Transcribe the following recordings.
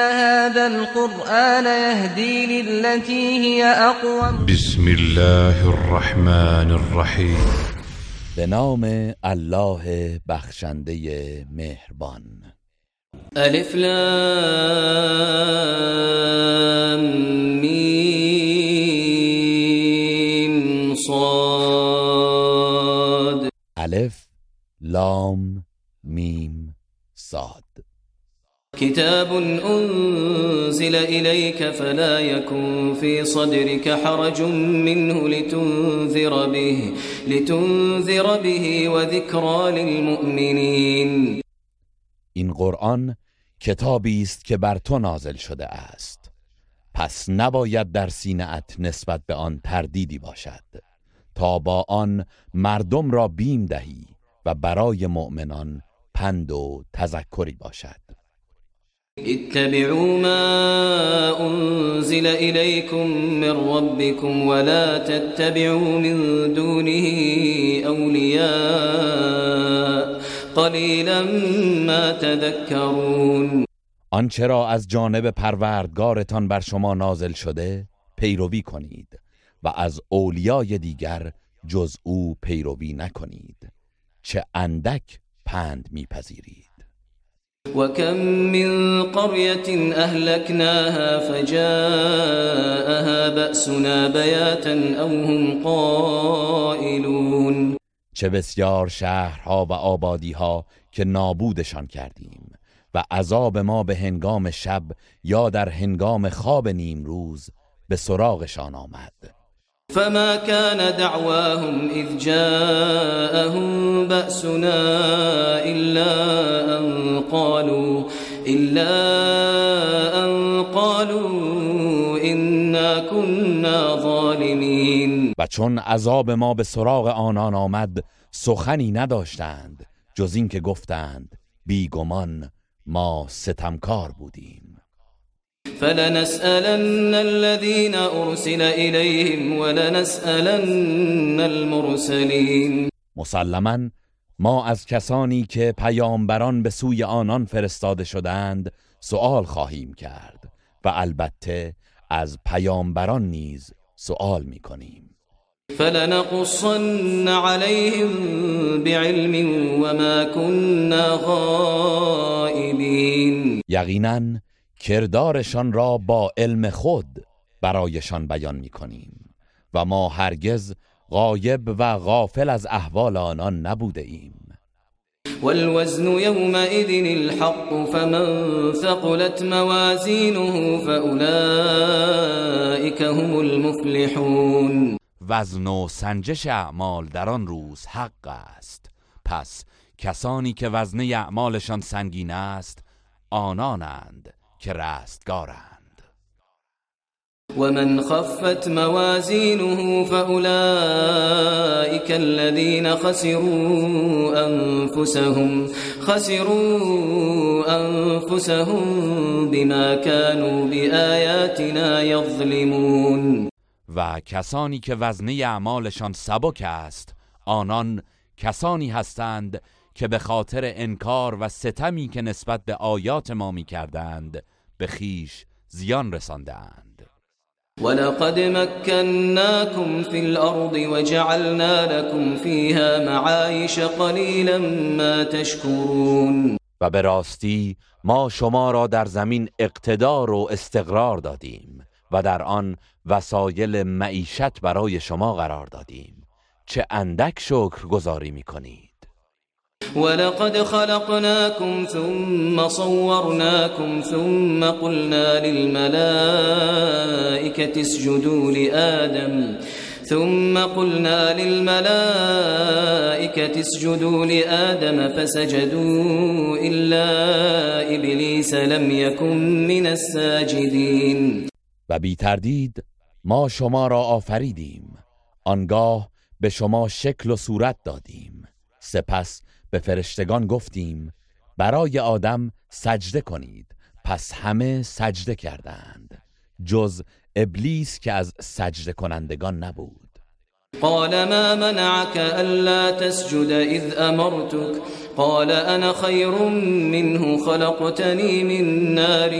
هذا القرآن يهدي للتي هي أقوم. بسم الله الرحمن الرحیم. به نام الله بخشنده مهربان. الف لام میم صاد. الف لام میم صاد. كتاب أنزل إليك فلا يكن في صدرك حرج منه لتنذر به لتنذر به وذكرى للمؤمنين. این قرآن کتابی است که بر تو نازل شده است. پس نباید در سینه‌ات نسبت به آن تردیدی باشد. تا با آن مردم را بیم دهی و برای مؤمنان پند و تذکری باشد. اتبعوا ما أنزل إليكم من ربكم ولا تتبعوا من دونه أولياء قليلا ما تذكرون. آنچه را از جانب پروردگارتان بر شما نازل شده پیروی کنید و از اولیای دیگر جز او پیروی نکنید. چه اندک پند میپذیرید. وكم من قرية أهلكناها فجاءها بأسنا بياتا أو هم قائلون چه بسیار شهرها و آبادیها که نابودشان کردیم و عذاب ما به هنگام شب یا در هنگام خواب نیمروز به سراغشان آمد. فما كان دعواهم إذ جاءهم بأسنا إلا أن قالوا إلا أن قالوا إنا كنا ظالمين. و چون عذاب ما به سراغ آنان آمد سخنی نداشتند جز این که گفتند بیگمان ما ستمکار بودیم. فلنسألن الذين أرسل إليهم ولنسألن المرسلين. مسلما ما از کسانی که پیامبران به سوی آنان فرستاده شدند سؤال خواهیم کرد و البته از پیامبران نیز سؤال می کنیم فلنقصن عليهم بعلم وما كنا غائبين. یقینا کردارشان را با علم خود برایشان بیان می کنیم و ما هرگز غایب و غافل از احوال آنان نبوده ایم والوزن يومئذ الحق فمن ثقلت موازينه فأولئك هم المفلحون. وزن و سنجش اعمال در آن روز حق است. پس کسانی که وزن اعمالشان سنگین است آنانند. که رستگارند ومن خفت موازينه فأولئك الذين خسروا أنفسهم خسروا أنفسهم بما كانوا بآياتنا يظلمون و کسانی که وزنه اعمالشان سبک است آنان کسانی هستند که به خاطر انکار و ستمی که نسبت به آیات ما می کردند به خیش زیان رساندند. ولقد مكناكم في الأرض وجعلنا لكم فيها معايش قليلا ما تشكرون. و به راستی ما شما را در زمین اقتدار و استقرار دادیم و در آن وسایل معیشت برای شما قرار دادیم. چه اندک شکر گذاری می کنید ولقد خلقناكم ثم صورناكم ثم قلنا للملائكة اسجدوا لآدم. ثم قلنا للملائكة اسجدوا لآدم فسجدوا إلا إبليس لم يكن من الساجدين. و بی تردید ما شما را آفریدیم. آنگاه به شما شکل و صورت دادیم. سپس به فرشتگان گفتیم برای آدم سجده کنید. پس همه سجده کردند جز ابلیس که از سجده کنندگان نبود. قال ما منعك ألا تسجد إذ أمرتك؟ قال أنا خير منه خلقتني من نار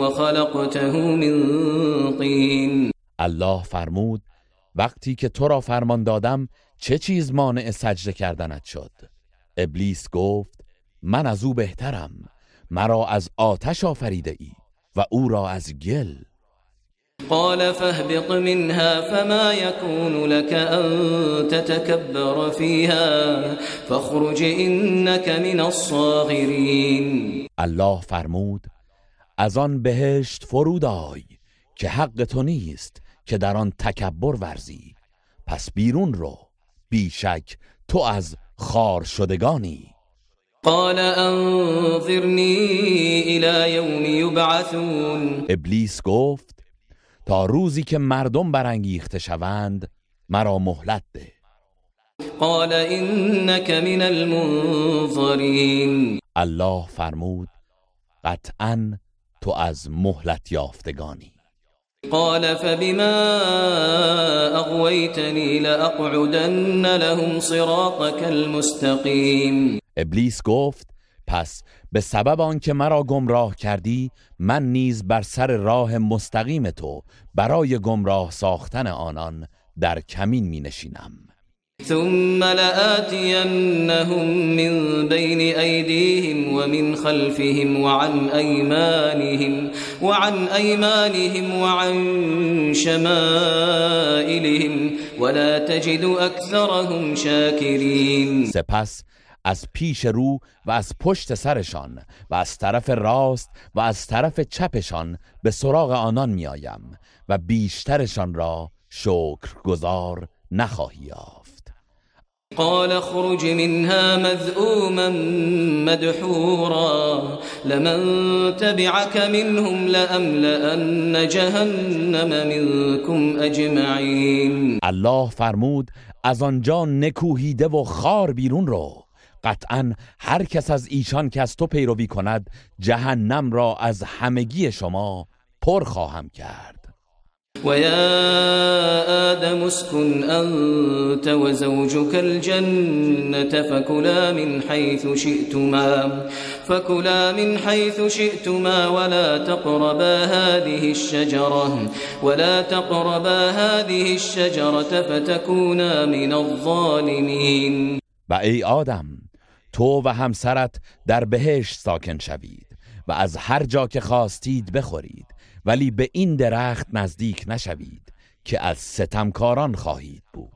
وخلقته من طين. الله فرمود وقتی که تو را فرمان دادم چه چیز مانع سجده کردنت شد؟ ابلیس گفت من از او بهترم مرا از آتش آفریده ای و او را از گل. قال فاهبط منها فما يكون لك أن تتكبر فيها فاخرج إنك من الصاغرين. الله فرمود از آن بهشت فرود آی که حق تو نیست که در آن تکبر ورزی. پس بیرون رو بیشک تو از خار شدگانی قال انظرني الى يوم يبعثون ابلیس گفت تا روزی که مردم برانگیخته شوند مرا مهلت ده. قال انك من المنظرين الله فرمود قطعا تو از مهلت یافتگانی. قال فبما اغويتني لاقعدن لهم صراطك المستقيم. ابلیس گفت پس به سبب آنکه مرا گمراه کردی من نیز بر سر راه مستقیم تو برای گمراه ساختن آنان در کمین می نشینم. ثم لآتينهم من بين أيديهم ومن خلفهم وعن أيمانهم وعن أيمانهم وعن شمائلهم ولا تجد أكثرهم شاكرين. سپس از پیش رو و از پشت سرشان و از طرف راست و از طرف چپشان به سراغ آنان میآیم و بیشترشان را شکر گذار نخواهی قال اخرج منها مذءوما مدحورا. لمن تبعك منهم لأملأن جهنم منكم أجمعين. الله فرمود از آنجا نکوهیده و خار بیرون رو. قطعا هر کس از ایشان که از تو پیروی کند جهنم را از همگی شما پر خواهم کرد. ويا آدم اسكن أنت وزوجك الجنة فكلا من حيث شئتما فكلا من حيث شئتما ولا تقربا هذه الشجرة ولا تقربا هذه الشجرة فتكونا من الظالمين. و ای آدم تو و همسرت در بهشت ساکن شوید و از هر جا که خواستید بخورید. ولی به این درخت نزدیک نشوید که از ستمکاران خواهید بود.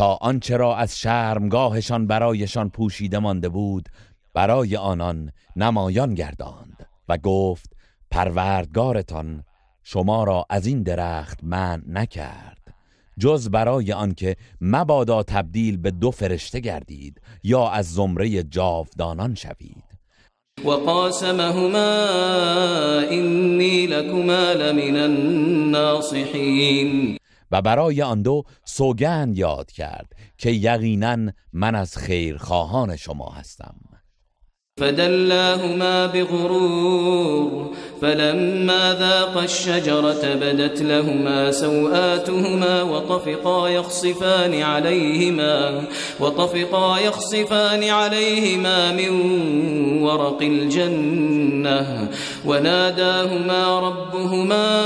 تا آنچه را از شرمگاهشان برایشان پوشیده مانده بود برای آنان نمایان گرداند و گفت پروردگارتان شما را از این درخت من نکرد. جز برای آنکه مبادا تبدیل به دو فرشته گردید یا از زمره جاودانان شوید. وقاسمهما إني لكما لمن الناصحين و برای آن دو سوگند یاد کرد که یقینا من از خیرخواهان شما هستم. فدلاهما بغرور فلما ذاقا الشجرة بدت لهما سوآتهما وطفقا يخصفان عليهما وطفقا يخصفان عليهما من ورق الجنة. وناداهما ربهما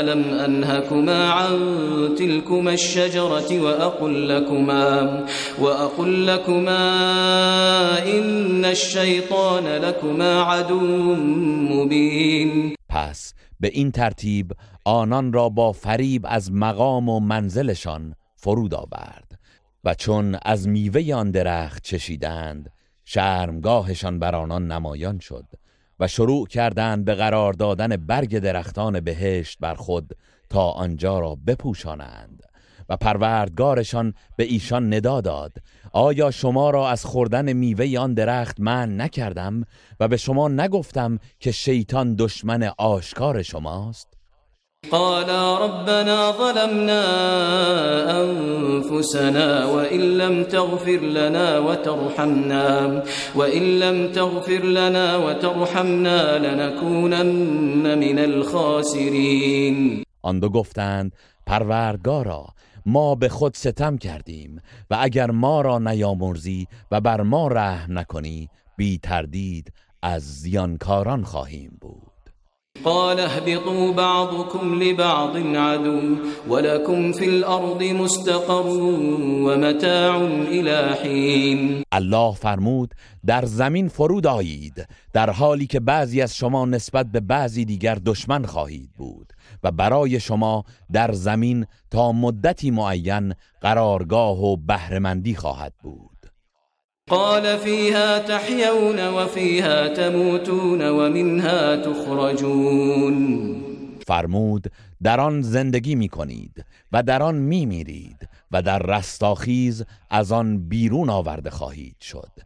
ألم أنهكما عن تلكما الشجرة وأقل لكما وأقل لكما إن الشيطان لكما عدو مبين. پس به این ترتیب آنان را با فریب از مقام و منزلشان فرود آورد و چون از میوه آن درخت چشیدند شرمگاهشان بر آنان نمایان شد و شروع کردند به قرار دادن برگ درختان بهشت بر خود تا آنجا را بپوشانند و پروردگارشان به ایشان ندا داد آیا شما را از خوردن میوه آن درخت من نکردم و به شما نگفتم که شیطان دشمن آشکار شماست؟ قالا ربنا ظلمنا أنفسنا وإن لم تغفر لنا وترحمنا وإن لم تغفر لنا وترحمنا لنكونن من الخاسرين. آن دو گفتند پروردگارا ما به خود ستم کردیم و اگر ما را نیامرزی و بر ما رحم نکنی بی تردید از زیانکاران خواهیم بود. قال اهبطوا بعضكم لبعض عدو ولكم في الأرض مستقر ومتاع إلى حين. الله فرمود در زمین فرود آیید در حالی که بعضی از شما نسبت به بعضی دیگر دشمن خواهید بود. و برای شما در زمین تا مدتی معین قرارگاه و بهرهمندی خواهد بود. قال فيها تحيون وفيها تموتون ومنها تخرجون. فرمود در آن زندگی می کنید و در آن می میرید و در رستاخیز از آن بیرون آورده خواهید شد.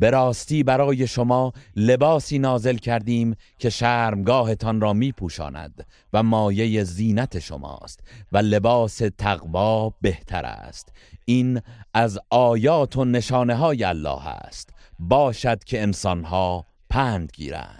به راستی برای شما لباسی نازل کردیم که شرمگاهتان را می پوشاند و مایه زینت شماست و لباس تقوا بهتر است. این از آیات و نشانه های الله است. باشد که انسانها پند گیرند.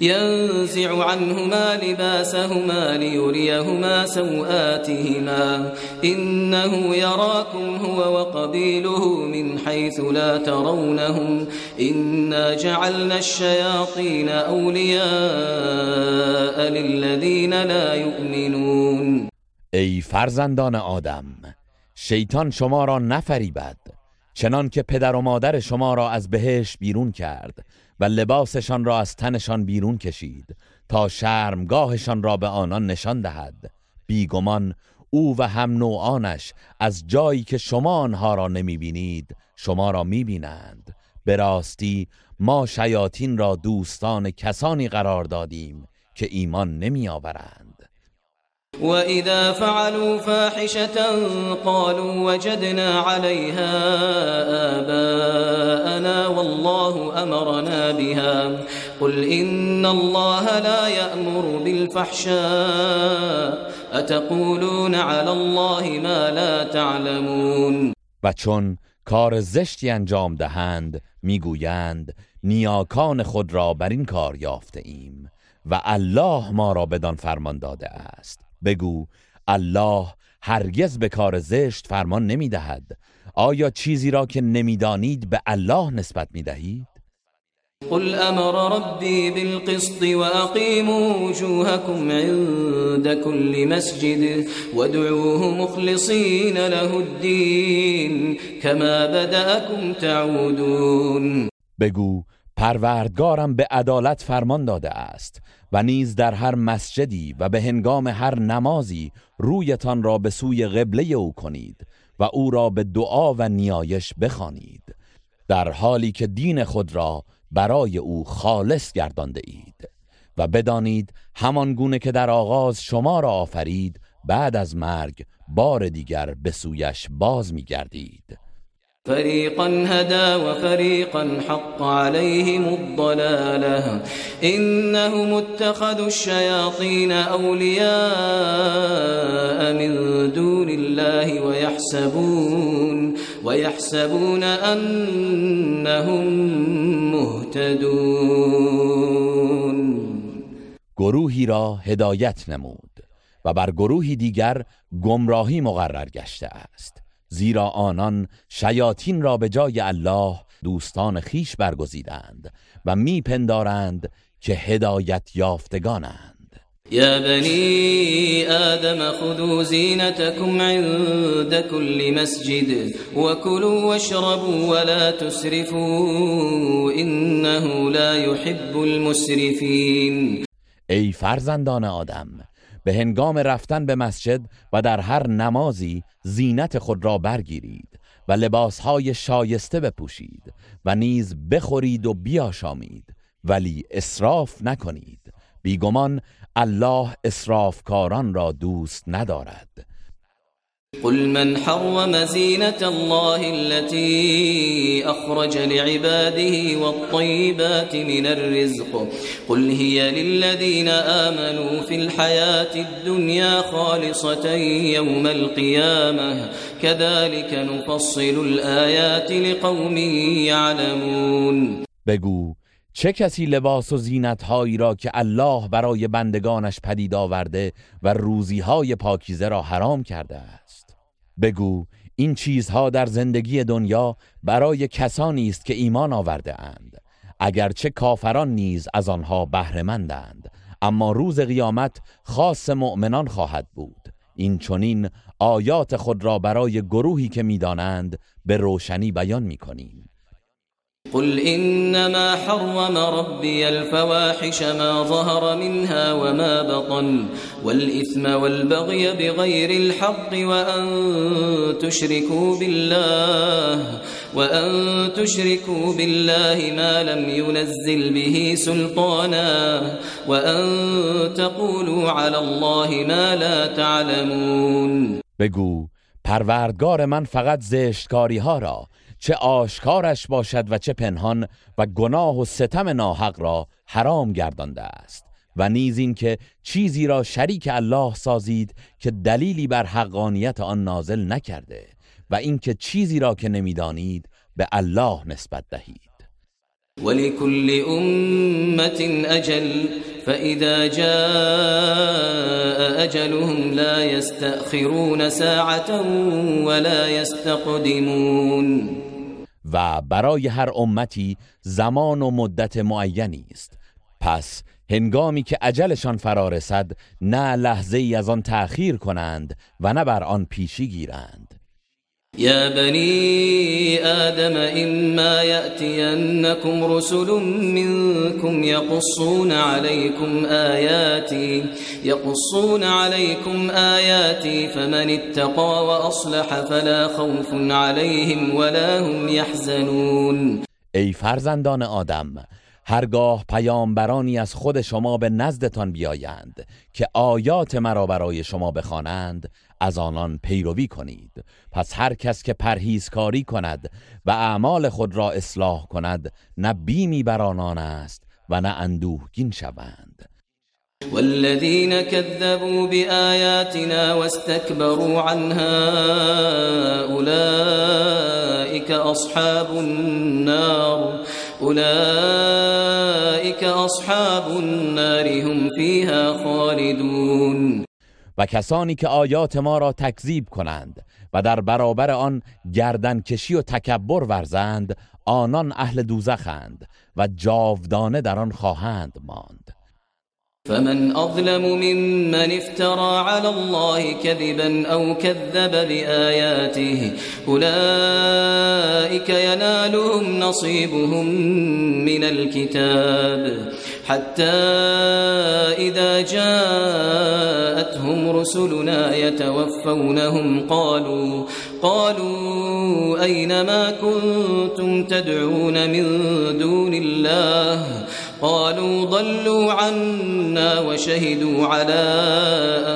ينزع عنهما لباسهما ليريهما سوآتهما. إنه يراكم هو وقبيله من حيث لا ترونهم. إنا جعلنا الشياطين أولياء للذين لا يؤمنون. ای فرزندان آدم شیطان شما را نفریبد چنان که پدر و مادر شما را از بهش بیرون کرد. و لباسشان را از تنشان بیرون کشید تا شرمگاهشان را به آنان نشان دهد. بیگمان او و هم نوعانش از جایی که شما آنها را نمی بینید شما را می بینند به راستی ما شیاطین را دوستان کسانی قرار دادیم که ایمان نمی آورند وإذا فعلوا فاحشة قالوا وجدنا عليها آباءنا والله أمرنا بها قل إن الله لا يأمر بالفحشاء أتقولون على الله ما لا تعلمون و چون کار زشتی انجام دهند می‌گویند نیاکان خود را بر این کار یافته ایم و الله ما را بدان فرمان داده است. بگو الله هرگز به کار زشت فرمان نمی دهد آیا چیزی را که نمی‌دانید به الله نسبت می دهید؟ قل امر ربي بالقسط واقيموا وجوهكم عند كل مسجد وادعوه مخلصين له الدين كما بدأكم تعودون. بگو پروردگارم به عدالت فرمان داده است. و نیز در هر مسجدی و به هنگام هر نمازی رویتان را به سوی قبله او کنید و او را به دعا و نیایش بخوانید در حالی که دین خود را برای او خالص گردانده اید و بدانید همان گونه که در آغاز شما را آفرید بعد از مرگ بار دیگر به سویش باز میگردید. فريقا هدى وفريقا حق عليهم الضلاله انهم اتخذوا الشياطين اولياء من دون الله ويحسبون ويحسبون انهم مهتدون۔ گروهی را هدایت نمود و بر گروهی دیگر گمراهی مقرر گشته است زیرا آنان شیاطین را به جای الله دوستان خیش برگزیدند و میپندارند که هدایت یافتگانند. يا بني آدم خذوا زينتكم عند كل مسجد وكلوا واشربوا ولا تسرفوا إنه لا يحب المسرفين ای فرزندان آدم به هنگام رفتن به مسجد و در هر نمازی زینت خود را برگیرید و لباسهای شایسته بپوشید و نیز بخورید و بیاشامید ولی اسراف نکنید. بیگمان الله اسرافکاران را دوست ندارد. قل من حرم زينة الله التي أخرج لعباده والطيبات من الرزق قل هي للذين آمنوا في الحياة الدنيا خالصة يوم القيامة. كذلك نفصل الآيات لقوم يعلمون. بگو چه کسی لباس و زینتهایی را که الله برای بندگانش پدید آورده و روزیهای پاکیزه را حرام کرده است؟ بگو این چیزها در زندگی دنیا برای کسانی است که ایمان آورده اند. اگرچه کافران نیز از آنها بهرهمندند اما روز قیامت خاص مؤمنان خواهد بود. این چونین آیات خود را برای گروهی که می‌دانند به روشنی بیان می‌کنیم. قل إنما حرم ربي الفواحش ما ظهر منها وما بطن والإثم والبغي بغير الحق وأن تشركوا بالله وأن تشركوا بالله ما لم ينزل به سلطانا وأن تقولوا على الله ما لا تعلمون بگو پروردگار من فقط زشتکاری ها را چه آشکارش باشد و چه پنهان و گناه و ستم ناحق را حرام گردانده است. و نیز این که چیزی را شریک الله سازید که دلیلی بر حقانیت آن نازل نکرده و اینکه چیزی را که نمی‌دانید به الله نسبت دهید. ولكل أمة أجل فإذا جاء أجلهم لا يستأخرون ساعة ولا يستقدمون و برای هر امتی زمان و مدت معینی است. پس هنگامی که اجلشان فرا رسد نه لحظه ای از آن تأخیر کنند و نه بر آن پیشی گیرند. يا بني آدم إما يأتينكم رسل منكم يقصون عليكم آياتي يقصون عليكم آياتي فمن اتقى وأصلح فلا خوف عليهم ولا هم يحزنون. ای فرزندان آدم هرگاه پیامبرانی از خود شما به نزدتان بیایند که آیات مرا برای شما بخوانند از آنان پیروی کنید. پس هر کس که پرهیزکاری کند و اعمال خود را اصلاح کند نه بیمی بر آنان است و نه اندوهگین شوند. والذين كذبوا بآياتنا واستكبروا عنها أولئك أصحاب النار أولئك أصحاب النار هم فيها خالدون. و کسانی که آیات ما را تکذیب کنند و در برابر آن گردن کشی و تکبر ورزند آنان اهل دوزخند و جاودانه در آن خواهند ماند. فمن أظلم ممن افترى على الله كذبا أو كذب بآياته أولئك ينالهم نصيبهم من الكتاب. حتى إذا جاءتهم رسلنا يتوفونهم قالوا قالوا أين ما كنتم تدعون من دون الله؟ قالوا ضلوا عنا وشهدوا على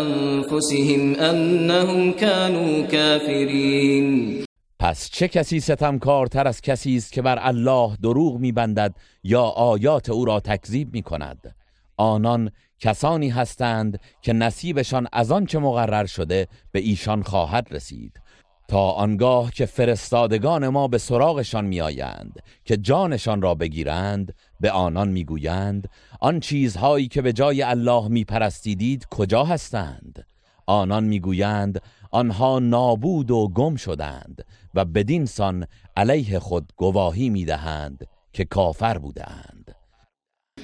أنفسهم أنهم كانوا كافرين. پس چه کسی ستمکارتر از کسی است که بر الله دروغ میبندد یا آیات او را تکذیب می کند آنان کسانی هستند که نصیبشان از آنچه مقرر شده به ایشان خواهد رسید. تا آنگاه که فرستادگان ما به سراغشان میآیند که جانشان را بگیرند به آنان می‌گویند آن چیزهایی که به جای الله میپرستیدید کجا هستند؟ آنان می‌گویند آنها نابود و گم شدند و بدین سان علیه خود گواهی می‌دهند که کافر بودند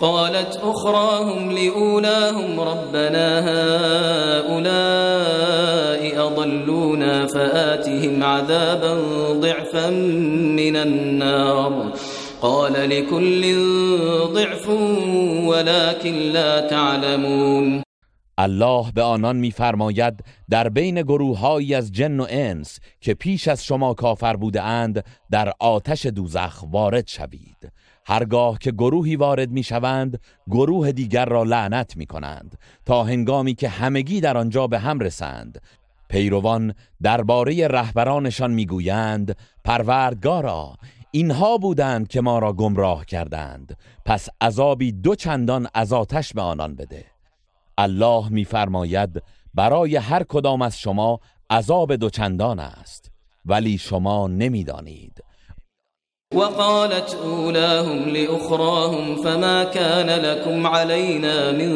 قالت أخراهم لأولاهم ربنا هؤلاء أضلونا فآتهم عذابا ضعفا من النار. قال لكل ضعف ولكن لا تعلمون. الله به آنان میفرماید در بین گروههایی از جن و انس که پیش از شما کافر بوده اند در آتش دوزخ وارد شوید. هرگاه که گروهی وارد می شوند گروه دیگر را لعنت می کنند تا هنگامی که همگی در آنجا به هم رسند. پیروان درباره رهبرانشان می‌گویند پروردگارا اینها بودند که ما را گمراه کردند. پس عذابی دو چندان از آتش به آنان بده. الله میفرماید برای هر کدام از شما عذاب دو چندان است ولی شما نمی‌دانید. وقالت أولاهم لأخراهم فما كان لكم علينا من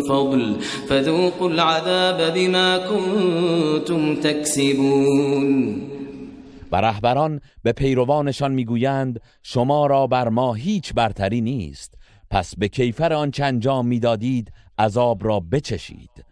فضل فذوقوا العذاب بما كنتم تكسبون. و رهبران به پیروانشان می‌گویند شما را بر ما هیچ برتری نیست. پس به کیفر آنچه انجام می‌دادید عذاب را بچشید.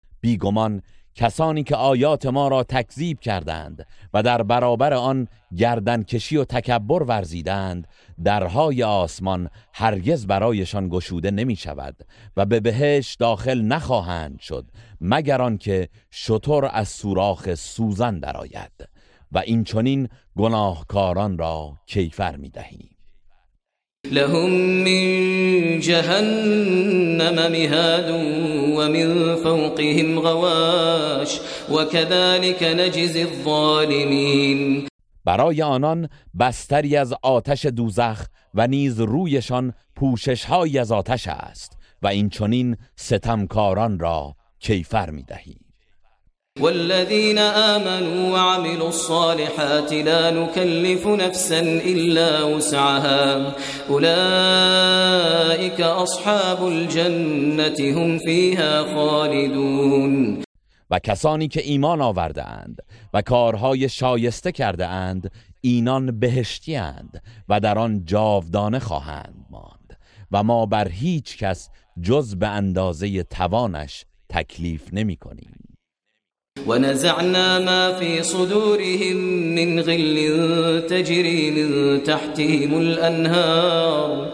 بیگمان کسانی که آیات ما را تکذیب کردند و در برابر آن گردن کشی و تکبر ورزیدند درهای آسمان هرگز برایشان گشوده نمی شود و به بهش داخل نخواهند شد مگر آنکه شطور از سوراخ سوزن درآید و این چنین گناهکاران را کیفر می دهیم لهم من جهنم مهاد ومن فوقهم غواش وكذلك نجزي الظالمين. برای آنان بستری از آتش دوزخ و نیز رویشان پوششهایی از آتش است و این چنین ستمکاران را کیفر می دهیم والذين آمنوا وعملوا الصالحات لا نكلف نفسا إلا وسعها. أولئك أصحاب الجنة هم فيها خالدون. و کسانی که ایمان آورده اند و کارهای شایسته کرده اند اینان بهشتی اند و در آن جاودانه خواهند ماند و ما بر هیچ کس جز به اندازه توانش تکلیف نمی کنیم ونزعنا ما في صدورهم من غل تجري من تحتهم الأنهار.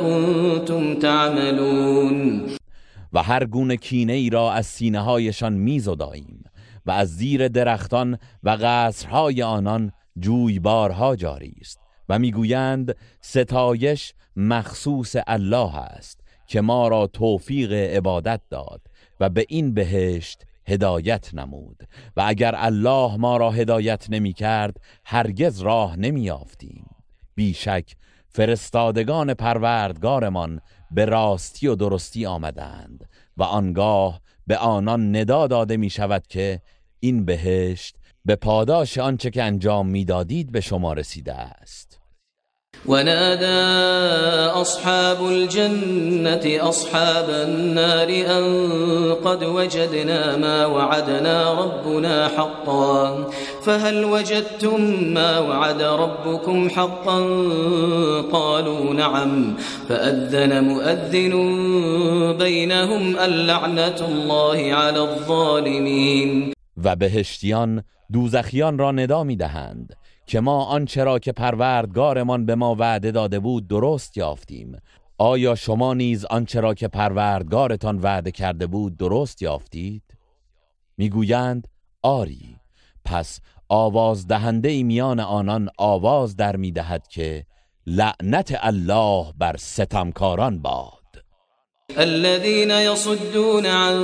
كنتم تعملون. و هر گونه کینه ای را از سینه هایشان میزداییم و از زیر درختان و قصرهای آنان جویبارها جاری است و می‌گویند ستایش مخصوص الله است که ما را توفیق عبادت داد و به این بهشت هدایت نمود و اگر الله ما را هدایت نمی کرد هرگز راه نمی یافتیم بیشک فرستادگان پروردگارمان به راستی و درستی آمدند و آنگاه به آنان ندا داده می شود که این بهشت به پاداش آنچه که انجام می‌دادید به شما رسیده است. ونادى أصحاب الجنة أصحاب النار أن قد وجدنا ما وعدنا ربنا حقا. فهل وجدتم ما وعد ربكم حقا؟ قالوا نعم. فأذن مؤذن بينهم اللعنة الله على الظالمين. و بهشتیان دوزخیان را ندا میدهند. که ما آنچه را که پروردگارمان به ما وعده داده بود درست یافتیم. آیا شما نیز آنچه را که پروردگارتان وعده کرده بود درست یافتید؟ می‌گویند آری. پس آواز دهنده میان آنان آواز در می‌دهد که لعنت الله بر ستمکاران باد. الذين يصدون عن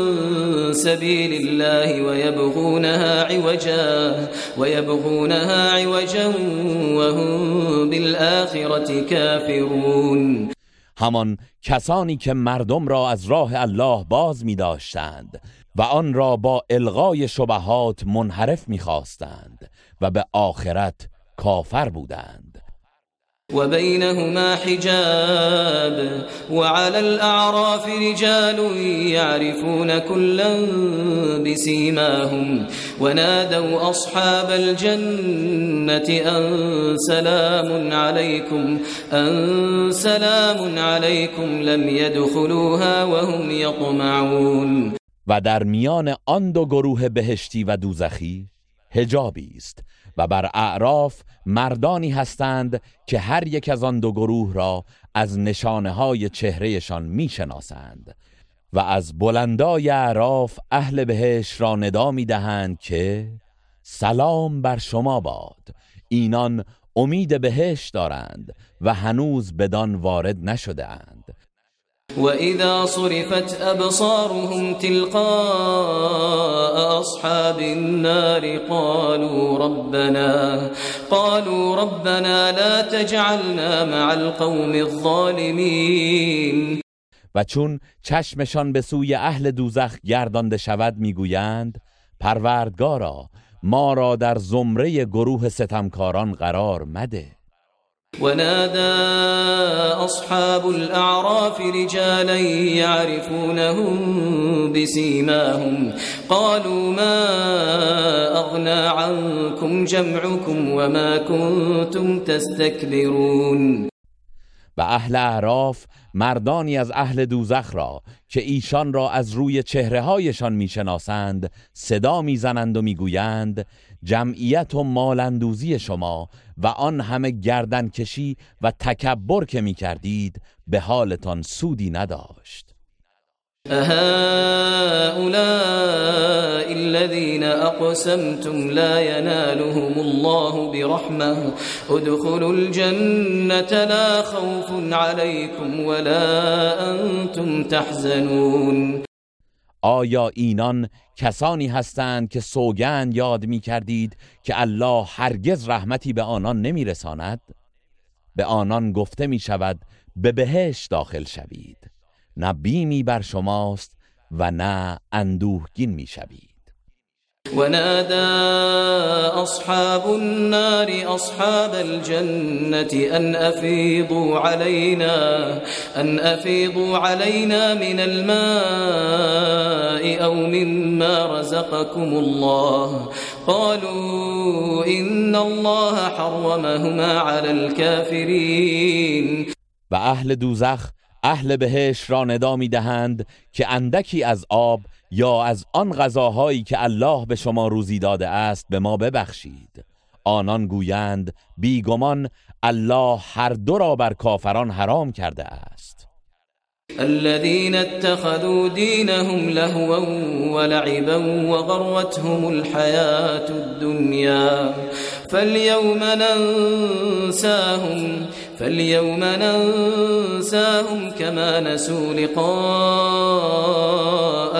سبيل الله ويبغونها عوجا ويبغونها عوجا وهم بالآخرة كافرون. همان کسانی که مردم را از راه الله باز می داشتند و آن را با الغای شبهات منحرف می خواستند و به آخرت کافر بودند. وبينهما حجاب وعلى الأعراف رجال يعرفون كلا بسيماهم ونادوا أصحاب الجنة أن سلام عليكم أن سلام عليكم لم يدخلوها وهم يطمعون. و در میان آن دو گروه بهشتی و دوزخی هجابی است. و بر اعراف مردانی هستند که هر یک از آن دو گروه را از نشانه های چهرهشان می‌شناسند و از بلندای اعراف اهل بهش را ندا می دهند که سلام بر شما باد. اینان امید بهش دارند و هنوز بدان وارد نشده اند. وإذا صرفت أبصارهم تلقاء أصحاب النار قالوا ربنا قالوا ربنا لا تجعلنا مع القوم الظالمين. و چون چشمشان به سوی اهل دوزخ گردانده شود می‌گویند پروردگارا ما را در زمره گروه ستمکاران قرار مده. ونادى أصحاب الأعراف رجالا يعرفونهم بسيماهم. قالوا ما أغنى عنكم جمعكم وما كنتم تستكبرون. و اهل اعراف مردانی از اهل دوزخ را که ایشان را از روی چهره هایشان می‌شناسند صدا می‌زنند و می‌گویند جمعیت و مالندوزی شما و آن همه گردن کشی و تکبر که می کردید به حالتان سودی نداشت. أهؤلاء الذين أقسمتم لا ينالهم الله برحمة ادخلوا الجنة لا خوف عليكم ولا أنتم تحزنون. آیا اینان کسانی هستند که سوگند یاد می کردید که الله هرگز رحمتی به آنان نمی رساند؟ به آنان گفته می شود به بهش داخل شوید نه بیمی بر شماست و نه اندوهگین می شوید ونادى أصحاب النار أصحاب الجنة أن أفيضوا علينا أن أفيضوا علينا من الماء أو مما رزقكم الله. قالوا إن الله حرمهما على الكافرين. و أهل دوزخ أهل بهش را ندا می دهند که اندکی از آب یا از آن غذاهایی که الله به شما روزی داده است به ما ببخشید. آنان گویند بیگمان الله هر دو را بر کافران حرام کرده است. الذين اتخذوا دينهم لهوا ولعبا وغرتهم الحياة الدنيا. فاليوم ننساهم فاليوم ننساهم كما نسوا لقاء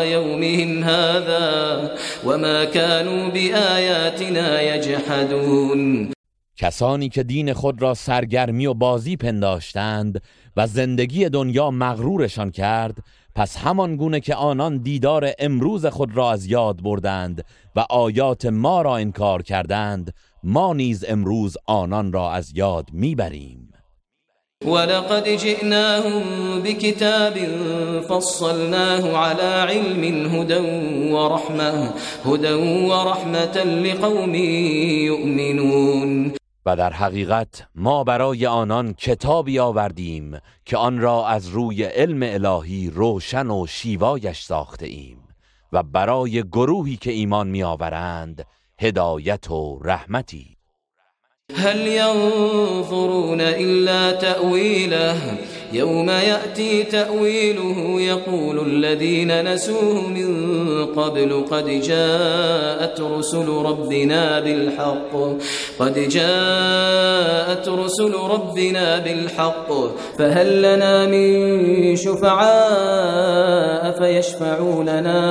يومهم هذا وما كانوا بآياتنا يجحدون. کسانی که دین خود را سرگرمی و بازی پنداشتند و زندگی دنیا مغرورشان کرد پس همان گونه که آنان دیدار امروز خود را از یاد بردند و آیات ما را انکار کردند ما نیز امروز آنان را از یاد می‌بریم. ولقد جئناهم بكتاب فصلناه على علم هدى ورحمة هدى ورحمة لقوم يؤمنون. و در حقیقت ما برای آنان کتابی آوردیم که آن را از روی علم الهی روشن و شیوایش ساخته ایم و برای گروهی که ایمان می آورند هدایت و رحمتی. هل ينظرون إلا تأويله يوم يأتي تأويله يقول الذين نسوه من قبل قد جاءت رسل ربنا بالحق. قد جاءت رسل ربنا بالحق. فهل لنا من شفعاء فيشفعوا لنا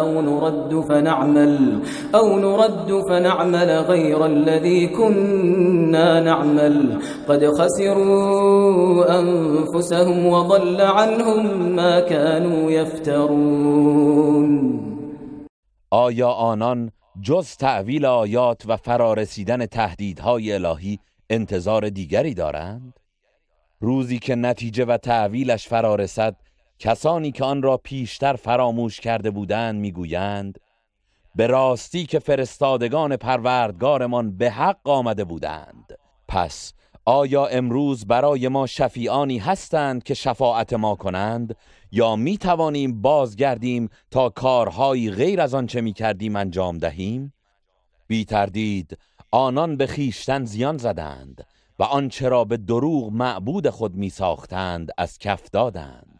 أو نرد فنعمل أو نرد فنعمل غير الذي كنا نعمل؟ قد خسروا أنفسهم وضل عنهم ما كانوا يفترون آیا آنان جز تعویل آیات و فرارسیدن تهدیدهای الهی انتظار دیگری دارند؟ روزی که نتیجه و تعویلش فرارسد کسانی که آن را پیشتر فراموش کرده بودند می‌گویند به راستی که فرستادگان پروردگارمان به حق آمده بودند پس آیا امروز برای ما شفیعانی هستند که شفاعت ما کنند؟ یا می توانیم بازگردیم تا کارهایی غیر از آنچه می کردیم انجام دهیم؟ بی تردید آنان به خیشتن زیان زدند و آنچه را به دروغ معبود خود می ساختند از کف دادند.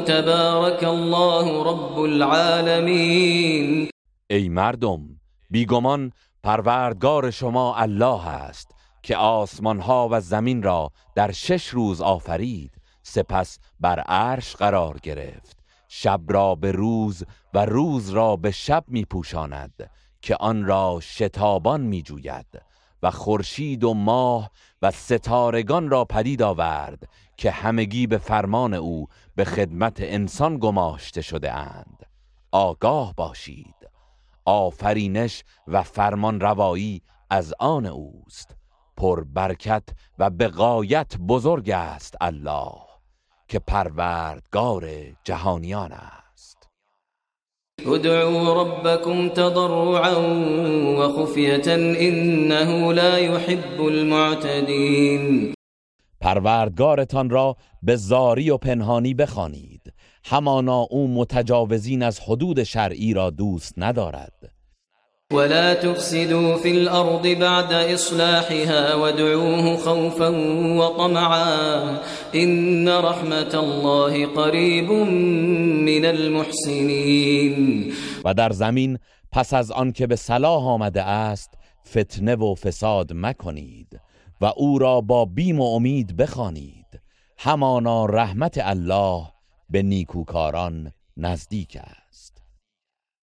تبارك الله رب العالمين ای مردم بیگمان پروردگار شما الله است که آسمان ها و زمین را در شش روز آفرید سپس بر عرش قرار گرفت. شب را به روز و روز را به شب می پوشاند که آن را شتابان می جوید و خورشید و ماه و ستارگان را پدید آورد که همگی به فرمان او به خدمت انسان گماشته شده اند. آگاه باشید. آفرینش و فرمان روایی از آن اوست. پر برکت و بقایت بزرگ است الله که پروردگار جهانیان است. ادعوا ربكم تضرعا وخفية إنه لا يحب المعتدين پروردگارتان را به زاری و پنهانی بخوانید. همانا او متجاوزین از حدود شرعی را دوست ندارد. ولا تفسدوا في الأرض بعد إصلاحها وادعوه خوفا وطمعا. إن رحمة الله قريب من المحسنين. و در زمین پس از آن که به صلاح آمده است فتنه و فساد مکنید. و او را با بیم و امید بخوانید همانا رحمت الله به نیکوکاران نزدیک است.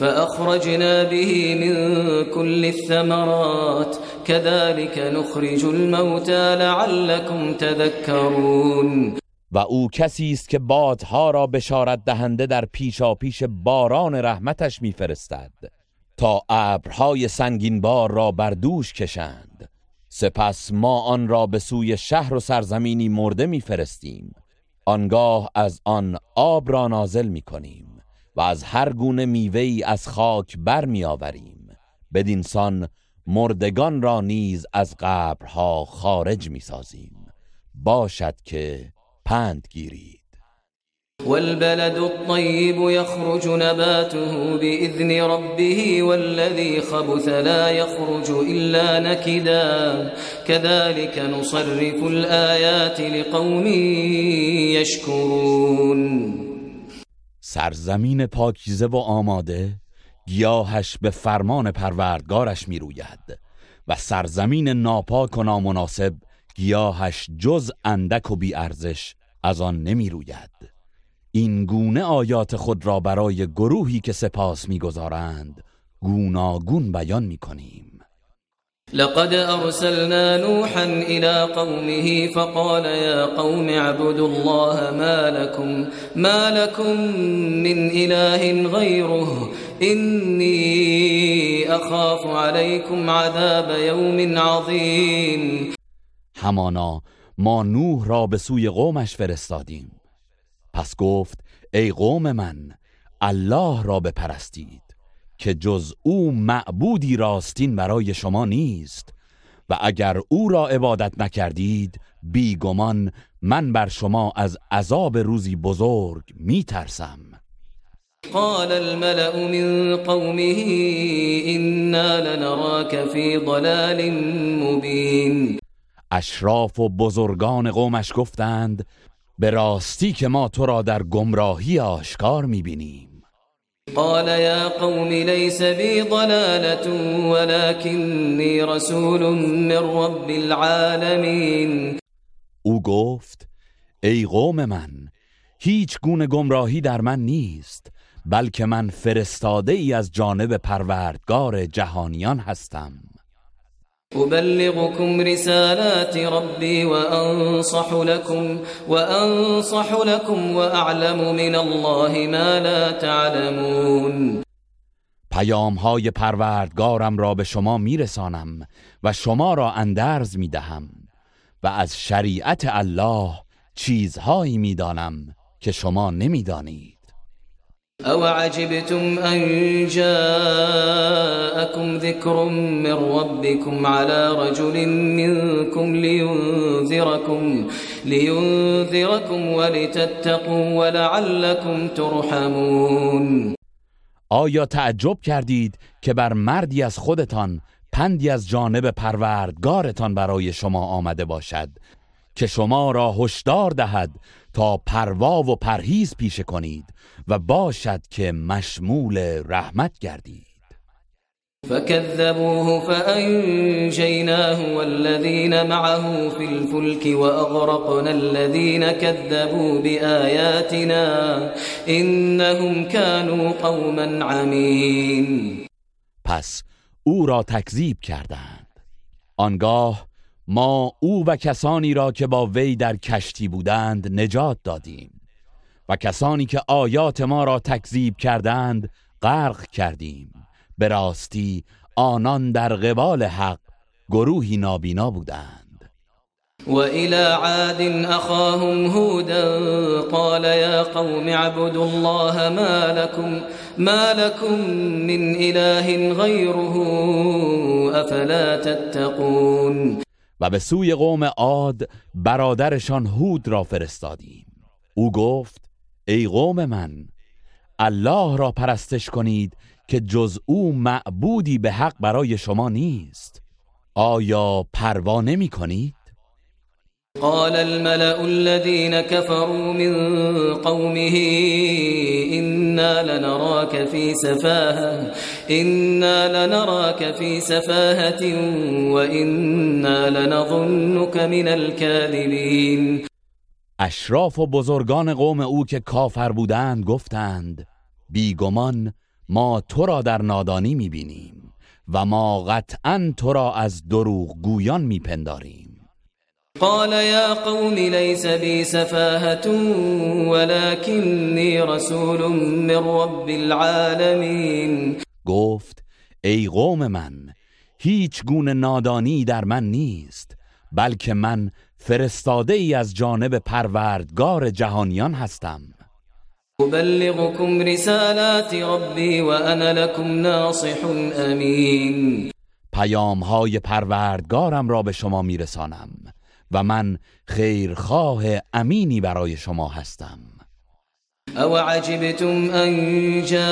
فأخرجنا به من كل الثمرات. كذلك نخرج الموتى لعلكم تذكرون. و او کسی است که بادها را بشارت دهنده در پیشا پیش باران رحمتش میفرستد تا ابرهای سنگین بار را بر دوش کشند. سپس ما آن را به سوی شهر و سرزمینی مرده میفرستیم. آنگاه از آن آب را نازل می کنیم و از هر گونه میوه از خاک بر می آوریم بدین سان مردگان را نیز از قبرها خارج می سازیم باشد که پند گیرید. والبلد الطيب يخرج نباته بإذن ربه والذي خبث لا يخرج إلا نكدا. كذلك نصرف الآيات لقوم يشكرون. سرزمین پاکیزه و آماده گیاهش به فرمان پروردگارش می روید و سرزمین ناپاک و نامناسب گیاهش جز اندک و بی ارزش از آن نمی روید این گونه آیات خود را برای گروهی که سپاس می‌گذارند گوناگون بیان می‌کنیم. لقد أرسلنا نوحا إلى قومه فقال يا قوم اعبدوا الله ما لكم ما لكم من إله غيره إني أخاف عليكم عذاب يوم عظيم. همانا ما نوح را به سوی قومش فرستادیم. پس گفت ای قوم من الله را بپرستید. که جز او معبودی راستین برای شما نیست و اگر او را عبادت نکردید بیگمان من بر شما از عذاب روزی بزرگ میترسم. قال الملأ من قومه إنا لنراك في ضلال مبين. اشراف و بزرگان قومش گفتند به راستی که ما تو را در گمراهی آشکار می‌بینیم. قال يا قوم ليس بي ضلالة ولكني رسول من رب العالمين. او گفت ای قوم من هیچ گونه گمراهی در من نیست بلکه من فرستاده ای از جانب پروردگار جهانیان هستم. أبلغكم رسالات ربي وأنصح لكم وأنصح لكم وأعلم من الله ما لا تعلمون. پیام های پروردگارم را به شما میرسانم و شما را اندرز می‌دهم و از شریعت الله چیزهایی می‌دانم که شما نمی‌دانید. أو عجبتم أن جاءكم ذكر من ربكم على رجل منكم لينذركم لينذركم ولتتقوا ولعلكم ترحمون. آیا تعجب کردید که بر مردی از خودتان پندی از جانب پروردگارتان برای شما آمده باشد که شما را هشدار دهد تا پروا و پرهیز پیشه کنید و باشد که مشمول رحمت گردید. فكذبوه فأنجيناه والذين معه في الفلك وأغرقنا الذين كذبوا بآياتنا إنهم كانوا قوما عمين پس او را تکذیب کردند. آنگاه ما او و کسانی را که با وی در کشتی بودند نجات دادیم و کسانی که آیات ما را تکذیب کردند غرق کردیم. به راستی آنان در قبال حق گروهی نابینا بودند. وإلى عاد أخاهم هودا قال يا قوم اعبدوا الله ما لكم ما لكم من إله غيره أفلا تتقون؟ و به سوی قوم عاد برادرشان هود را فرستادیم او گفت ای قوم من الله را پرستش کنید که جز او معبودی به حق برای شما نیست آیا پروا نمی کنید؟ قال الملأ الذين كفروا من قومه إنا لنراك في سفاهة إنا لنراك في سفاهة وإنا لنظنك من الكاذبين. اشراف و بزرگان قوم او که کافر بودند گفتند بیگمان ما تو را در نادانی می‌بینیم و ما قطعا تو را از دروغ گویان میپنداریم. قال يا قوم ليس بي سفاهة ولكني رسول من رب العالمين. گفت ای قوم من هیچ گونه نادانی در من نیست بلکه من فرستاده ای از جانب پروردگار جهانیان هستم. أبلغكم رسالات ربي وأنا لكم ناصح أمين پیام های پروردگارم را به شما میرسانم. و من خیرخواه امینی برای شما هستم. أو عجبتم أن جاءكم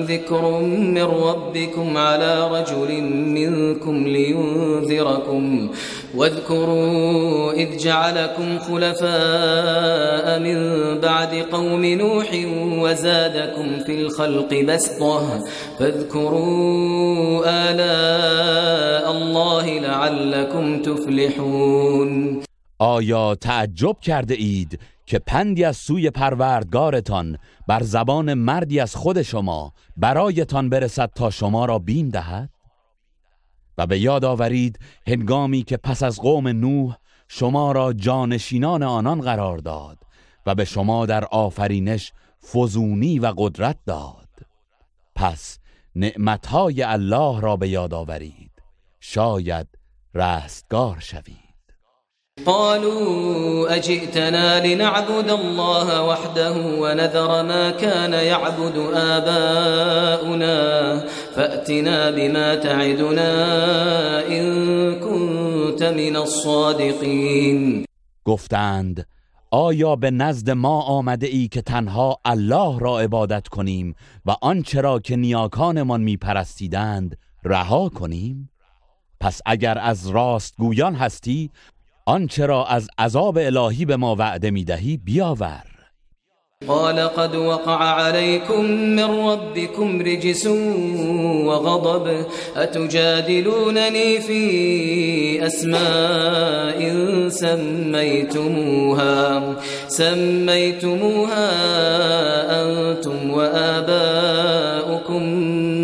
ذكر من ربكم على رجل منكم لينذركم واذكروا إذ جعلكم خلفاء من بعد قوم نوح وزادكم في الخلق بسطة فاذكروا آلاء الله لعلكم تفلحون. آیا تعجب کرده اید؟ که پندی از سوی پروردگارتان بر زبان مردی از خود شما برایتان برسد تا شما را بیم دهد؟ و به یاد آورید هنگامی که پس از قوم نوح شما را جانشینان آنان قرار داد و به شما در آفرینش فزونی و قدرت داد. پس نعمتهای الله را به یاد آورید. شاید رستگار شوید. قالوا أجئتنا لنعبد الله وحده ونذر ما كان يعبد آباؤنا فأتنا بما تعدنا إن كنت من الصادقين. گفتند آیا به نزد ما آمده ای که تنها الله را عبادت کنیم و آنچه را که نیاکانمان میپرستیدند رها کنیم؟ پس اگر از راست گویان هستی آنچه را از عذاب الهی به ما وعده می‌دهی بیاور. قال قد وقع عليكم من ربكم رجس وغضب أتجادلونني في أسماء سميتموها؟ سميتموها أنتم وآباؤكم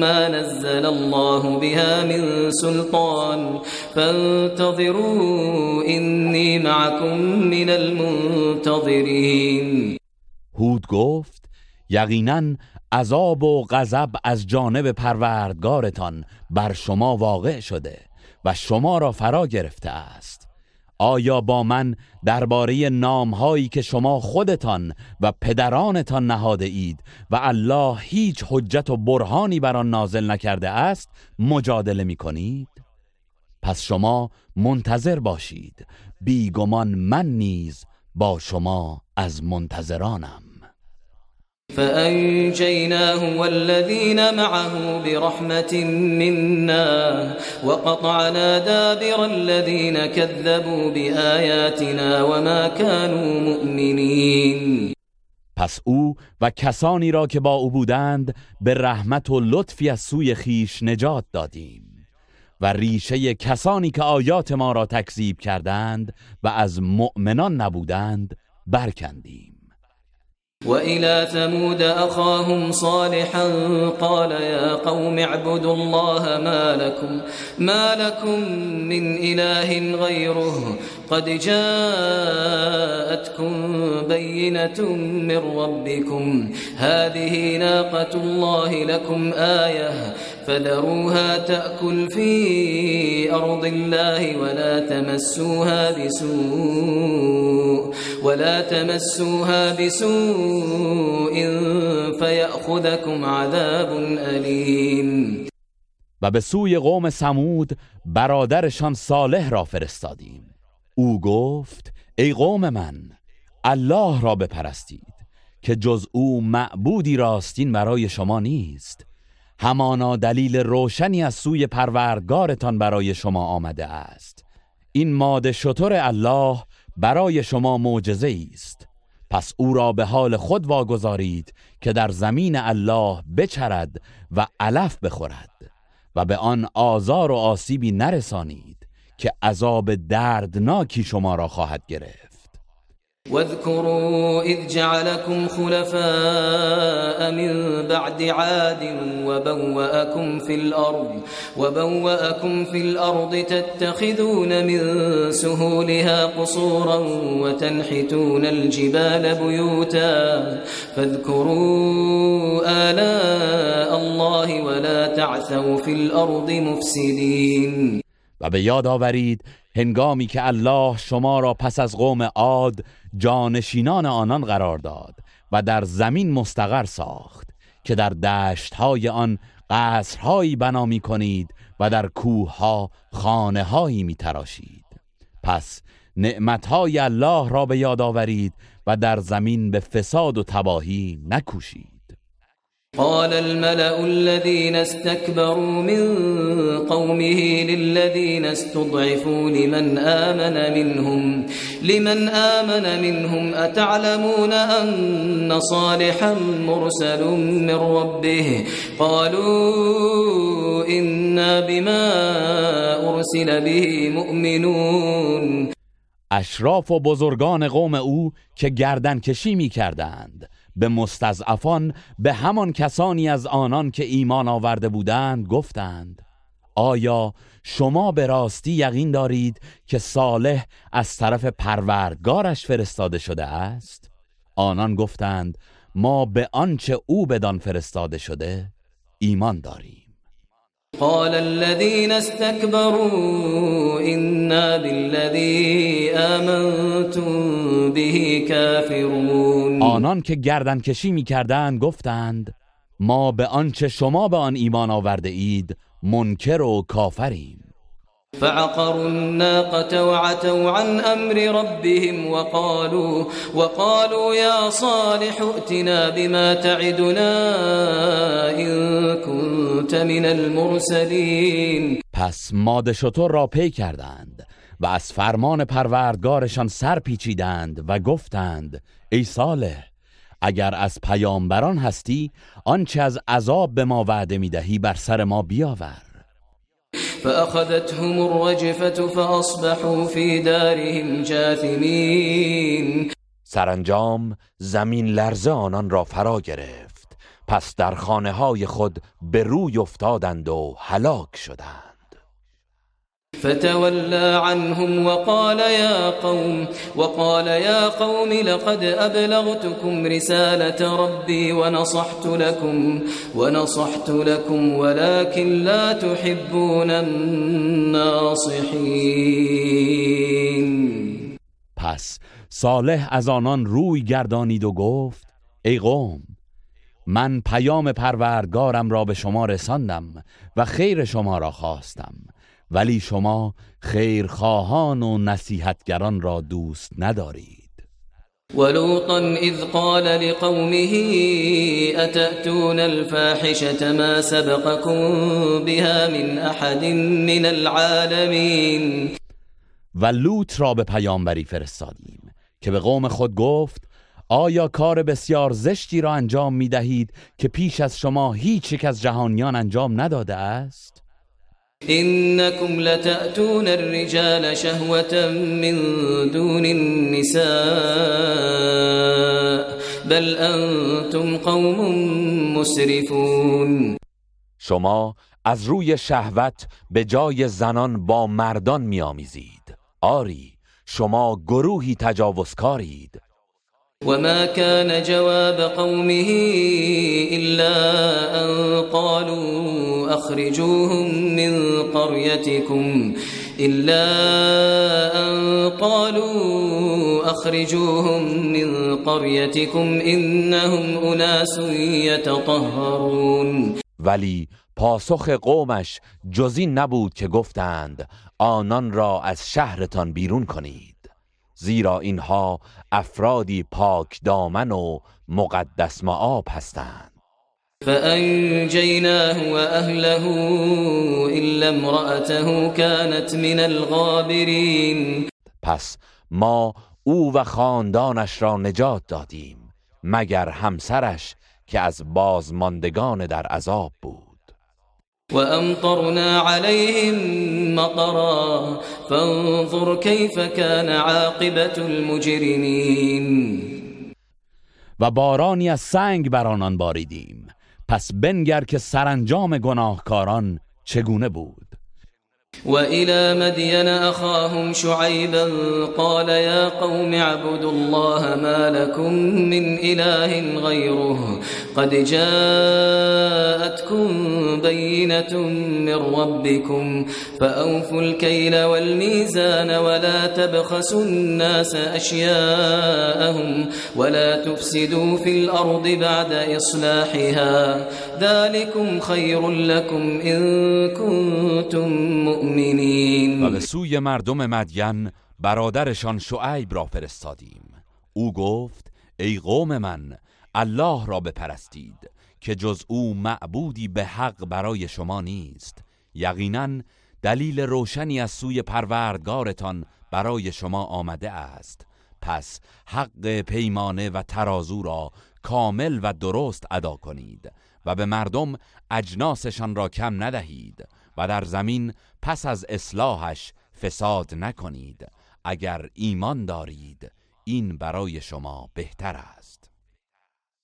ما نزل الله بها من سلطان. فانتظروا إني معكم من المنتظرين هود گفت یقینا عذاب و غضب از جانب پروردگارتان بر شما واقع شده و شما را فرا گرفته است آیا با من درباره نامهایی که شما خودتان و پدرانتان نهاده اید و الله هیچ حجت و برهانی بر آن نازل نکرده است مجادله می کنید؟ پس شما منتظر باشید. بیگمان من نیز با شما از منتظرانم. فأنجيناه والذين معه برحمة منا وقطعنا دابر الذين كذبوا بآياتنا وما كانوا مؤمنين پس او و کسانی را که با او بودند به رحمت و لطفی از سوی خیش نجات دادیم. و ریشه کسانی که آیات ما را تکذیب کردند و از مؤمنان نبودند برکندیم. وإلى ثمود أخاهم صالحا قال يا قوم اعبدوا الله ما لكم ما لكم من إله غيره قد جاءتكم بينة من ربكم. هذه ناقة الله لكم آية فذروها تأكل في أرض الله ولا تمسوها بسوء ولا تمسوها بسوء فيأخذكم عذاب أليم. و به سوی قوم سمود برادرشان صالح را فرستادیم. او گفت ای قوم من الله را بپرستید که جز او معبودی راستین برای شما نیست. همانا دلیل روشنی از سوی پروردگارتان برای شما آمده است. این ماده شطور الله برای شما معجزه است. پس او را به حال خود واگذارید که در زمین الله بچرد و علف بخورد و به آن آزار و آسیبی نرسانید. که عذاب دردناکی شما را خواهد گرفت. واذكروا إذ جعلكم خلفاء من بعد عاد وبوأكم في الأرض وبوأكم في الأرض تتخذون من سهولها قصورا وتنحتون الجبال بيوتا. فاذكروا آلاء الله ولا تعثوا في الأرض مفسدين. و به یاد آورید هنگامی که الله شما را پس از قوم عاد جانشینان آنان قرار داد و در زمین مستقر ساخت که در دشتهای آن قصرهایی بنا می کنید و در کوهها خانه هایی پس نعمتهای الله را به یاد آورید و در زمین به فساد و تباهی نکوشید. قال الملأ الذين استكبروا من قومه للذين استضعفوا لمن آمن منهم لمن آمن منهم أتعلمون أن صالحا مرسل من ربه؟ قالوا إنا بما أرسل به مؤمنون. اشراف و بزرگان قوم او که گردن کشی می کردند به مستضعفان به همان کسانی از آنان که ایمان آورده بودند گفتند آیا شما به راستی یقین دارید که صالح از طرف پروردگارش فرستاده شده است؟ آنان گفتند ما به آنچه او بدان فرستاده شده ایمان داریم. قال الذين استكبروا إنا بالذي آمنتم به كافرون. آنان که گردن کشی می کردن گفتند ما به آنچه شما به آن ایمان آورده اید منکر و کافریم. فعقروا الناقة وعتوا عن أمر ربهم وقالوا وقالوا يا صالح ائتنا بما تعدنا إن كنت من المرسلين. پس ماده شطور را پی کردند و از فرمان پروردگارشان سر پیچیدند و گفتند ای صالح اگر از پیامبران هستی آنچه از عذاب به ما وعده می‌دهی بر سر ما بیاور. فأخذتهم الرجفة فأصبحوا في دارهم جاثمين. سرانجام زمین لرزه آنان را فرا گرفت. پس در خانه های خود به روی افتادند و هلاک شدند. فتولى عنهم وقال يا قوم وقال يا قوم لقد أبلغتكم رسالة ربي ونصحت لكم ونصحت لكم ولكن لا تحبون الناصحين. پس صالح از آنان روی گردانید و گفت ای قوم من پیام پروردگارم را به شما رساندم و خیر شما را خواستم. ولی شما خیرخواهان و نصیحتگران را دوست ندارید ولوطا اذ قال لقومه اتأتون الفاحشة ما سبقكم بها من احد من العالمین و لوط را به پیامبری فرستادیم که به قوم خود گفت آیا کار بسیار زشتی را انجام می دهید که پیش از شما هیچ یک از جهانیان انجام نداده است؟ إنكم لتأتون الرجال شهوة من دون النساء بل أنتم قوم مسرفون. شما از روی شهوت به جای زنان با مردان میآمیزید. آری شما گروهی تجاوزکارید. وما كان جواب قومه إلا أن قالوا أخرجوهم من قريتكم إلا أن قالوا أخرجوهم من قريتكم إنهم أناس يتطهرون ولی پاسخ قومش جزین نبود که گفتند آنان را از شهرتان بیرون کنید. زیرا اینها افرادی پاک دامن و مقدس معاب هستند. فأنجيناه وأهله إلا امرأته كانت من الغابرين. پس ما او و خاندانش را نجات دادیم مگر همسرش که از بازماندگان در عذاب بود. وأمطرنا عليهم مطرا. فانظر كيف كان عاقبة المجرمين. و بارانی از سنگ بر آنان باریدیم. پس بنگر که سرانجام گناهکاران چگونه بود؟ وإلى مدين أخاهم شعيبا قال يا قوم اعبدوا الله ما لكم من إله غيره قد جاءتكم بينة من ربكم فأوفوا الكيل والميزان ولا تبخسوا الناس أشياءهم ولا تفسدوا في الأرض بعد إصلاحها ذلكم خير لكم إن كنتم مؤمنين و به سوی مردم مدین برادرشان شعیب را فرستادیم. او گفت ای قوم من الله را بپرستید که جز او معبودی به حق برای شما نیست. یقینا دلیل روشنی از سوی پروردگارتان برای شما آمده است. پس حق پیمانه و ترازو را کامل و درست ادا کنید و به مردم اجناسشان را کم ندهید و در زمین پس از اصلاحش فساد نکنید. اگر ایمان دارید این برای شما بهتر است.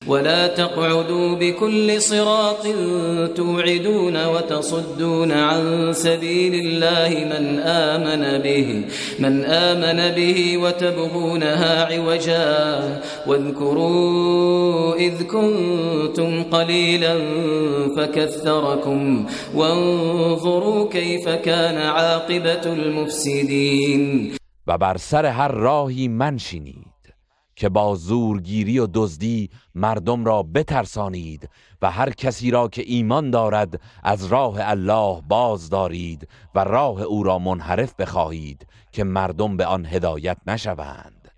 ولا تقعدوا بكل صراط توعدون وتصدون عن سبيل الله من آمن به من آمن به وتبغونها عوجا. واذكروا إذ كنتم قليلا فكثركم وانظروا كيف كان عاقبة المفسدين. و بر سر هر راهی منشینید که با زورگیری و دزدی مردم را بترسانید و هر کسی را که ایمان دارد از راه الله باز دارید و راه او را منحرف بخواهید که مردم به آن هدایت نشوند.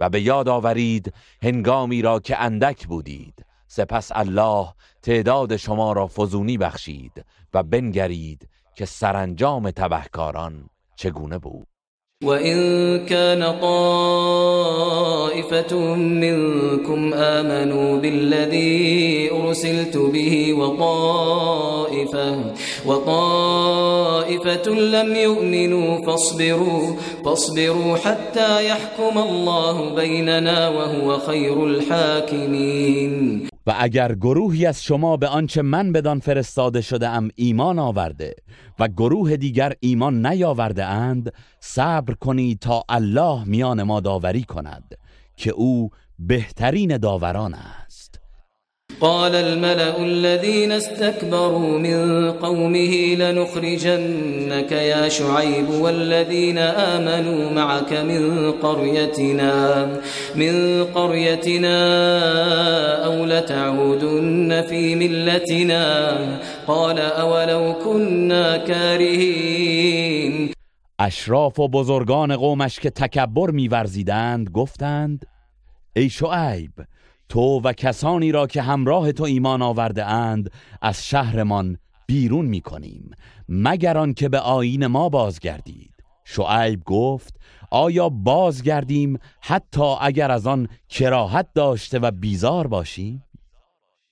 و به یاد آورید هنگامی را که اندک بودید. سپس الله تعداد شما را فزونی بخشید و بنگرید که سرانجام تبهکاران چگونه بود. وإن كان طائفة منكم آمنوا بالذي أرسلت به وطائفة وطائفة لم يؤمنوا فاصبروا فاصبروا حتى يحكم الله بيننا وهو خير الحاكمين. و اگر گروهی از شما به آنچه من بدان فرستاده شده ام ایمان آورده و گروه دیگر ایمان نیاورده اند صبر کنید تا الله میان ما داوری کند که او بهترین داوران است. قال الملأ الذين استكبروا من قومه لنخرجنك يا شعيب والذين آمنوا معك من قريتنا من قريتنا أو لتعودن في ملتنا؟ قال أولو كنا كارهين. أشراف و بزرگان قومش که تکبر میورزیدند گفتند ای شعیب تو و کسانی را که همراه تو ایمان آورده اند از شهرمان بیرون می کنیم مگر آنکه به آیین ما بازگردید. شعیب گفت آیا بازگردیم حتی اگر از آن کراهت داشته و بیزار باشیم؟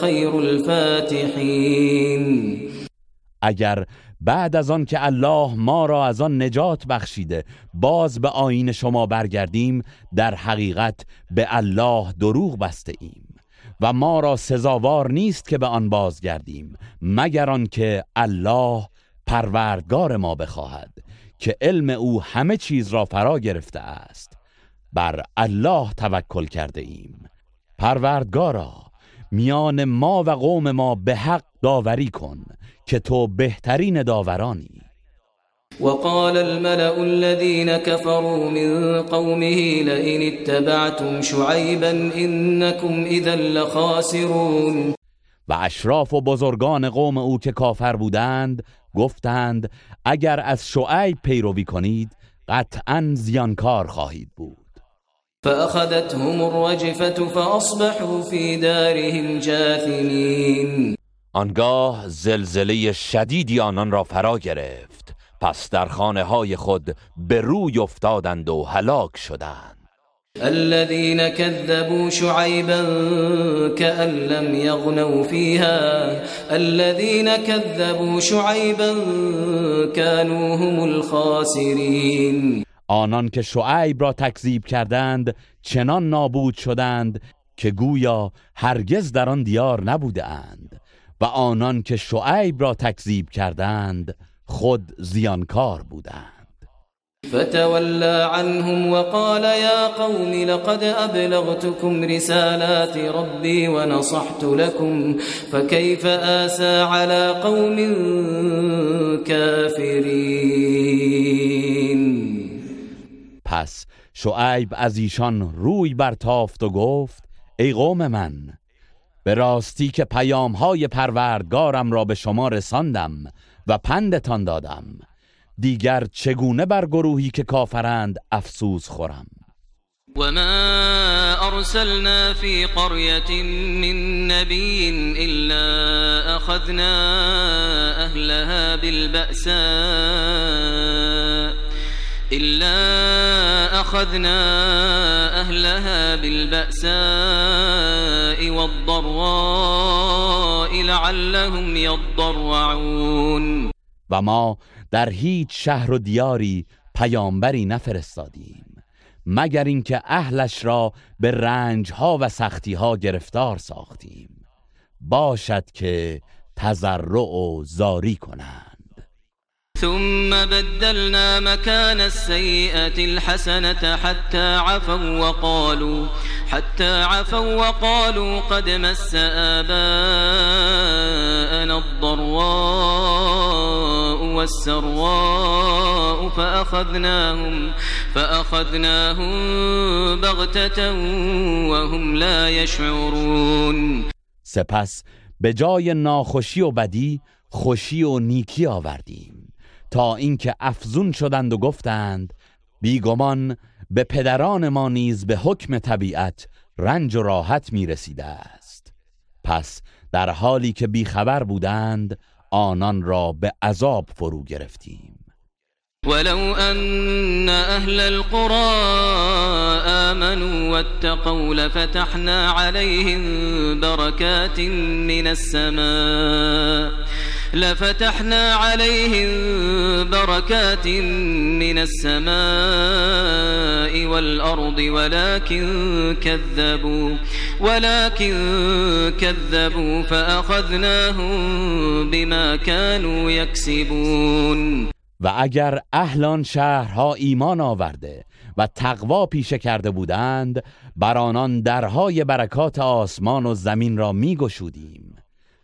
خير الفاتحين. اگر بعد از آن که الله ما را از آن نجات بخشیده باز به آین شما برگردیم در حقیقت به الله دروغ بسته ایم. و ما را سزاوار نیست که به آن بازگردیم مگر آنکه الله پروردگار ما بخواهد که علم او همه چیز را فرا گرفته است. بر الله توکل کرده ایم. پروردگارا میان ما و قوم ما به حق داوری کن که تو بهترین داورانی. وقال الملأ الذين كفروا من قومه لئن اتبعتم شعيبا إنكم إذا لخاسرون. و اشراف و بزرگان قوم او که کافر بودند گفتند اگر از شعیب پیروی کنید قطعا زیانکار خواهید بود. فأخذتهم الرجفة فأصبحوا في دارهم جاثمين. آنگاه زلزله شدیدی آنان را فرا گرفت. پس در خانه های خود به روی افتادند و هلاک شدند. الذين كذبوا شعيبا كأن لم يغنوا فيها. الذين كذبوا شعيبا كانوا هم الخاسرين. آنان که شعیب را تکذیب کردند چنان نابود شدند که گویا هرگز در آن دیار نبوده اند و آنان که شعیب را تکذیب کردند خود زیانکار بودند. فتولى عنهم وقال يا قوم لقد أبلغتكم رسالات ربي ونصحت لكم فكيف آسى على قوم كافرين پس شعیب از ایشان روی برتافت و گفت ای قوم من به راستی که پیام های پروردگارم را به شما رساندم و پندتان دادم دیگر چگونه بر گروهی که کافرند افسوس خورم؟ وما أرسلنا في قرية من نبي إلا أخذنا أهلها بالبأساء. إلا أخذنا أهلها بالبأساء والضراء لعلهم يضرعون. و ما در هیچ شهر و دیاری پیامبری نفرستادیم مگر اینکه اهلش را به رنجها و سختیها گرفتار ساختیم. باشد که تضرع و زاری کنند. ثم بدلنا مكان السيئة الحسنة حتى عفوا وقالوا حتى عفوا وقالوا قد مس آباءنا الضراء والسراء فأخذناهم فأخذناهم بغتة وهم لا يشعرون. سپس به جای ناخوشی و بدی خوشی و نیکی آوردیم. تا اینکه افزون شدند و گفتند بیگمان به پدران ما نیز به حکم طبیعت رنج و راحت می رسیده است. پس در حالی که بیخبر بودند آنان را به عذاب فرو گرفتیم. ولو أن أهل القرى آمنوا واتقوا لفتحنا عليهم بركات من السماء لفتحنا عليهم بركات من السماء والأرض ولكن كذبوا ولكن كذبوا فأخذناهم بما كانوا يكسبون. و اگر اهلان شهرها ایمان آورده و تقوا پیشه کرده بودند بر آنان درهای برکات آسمان و زمین را می گشودیم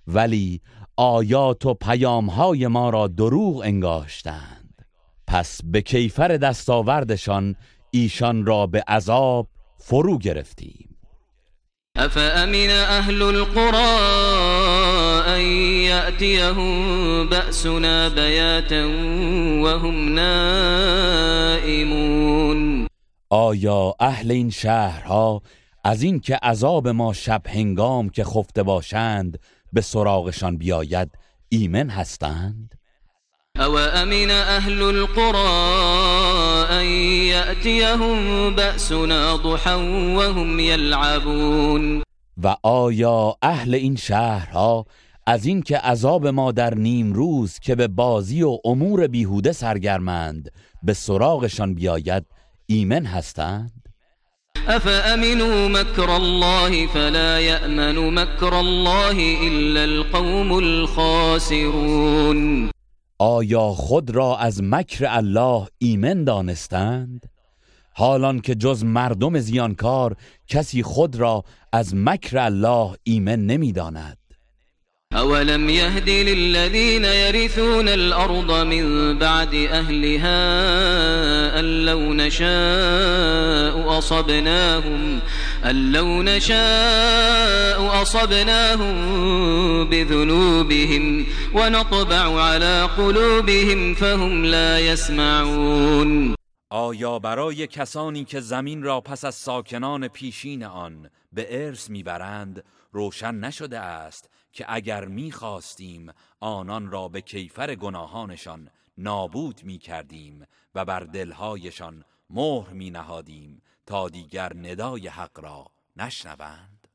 ولی آیات و پیامهای ما را دروغ انگاشتند. پس به کیفر دستاوردشان ایشان را به عذاب فرو گرفتیم. أفأمن أهل القرى أن يأتيهم بأسنا بياتا وهم نائمون. آیا اهل این شهرها از این که عذاب ما شب هنگام که خفته باشند به سراغشان بیاید ایمن هستند؟ او امن اهل القرى ان ياتيهم بأسنا ضحا وهم يلعبون؟ و آیا اهل این شهرها از اینکه عذاب ما در نیم روز که به بازی و امور بیهوده سرگرمند به سراغشان بیاید ایمن هستند؟ افامنوا مكر الله فلا يأمن مكر الله الا القوم الخاسرون؟ آیا خود را از مکر الله ایمن دانستند؟ حالان که جز مردم زیانکار کسی خود را از مکر الله ایمن نمی‌داند. أولم يهد للذين يرثون الأرض من بعد أهلها أن لو نشاء أصبناهم أن لو نشاء أصبناهم بذنوبهم ونطبع على قلوبهم فهم لا يسمعون آیا برای کسانی که زمین را پس از ساکنان پیشین آن به ارث میبرند روشن نشده است که اگر می‌خواستیم آنان را به کیفر گناهانشان نابود می‌کردیم و بر دلهایشان مهر می نهادیم تا دیگر ندای حق را نشنوند.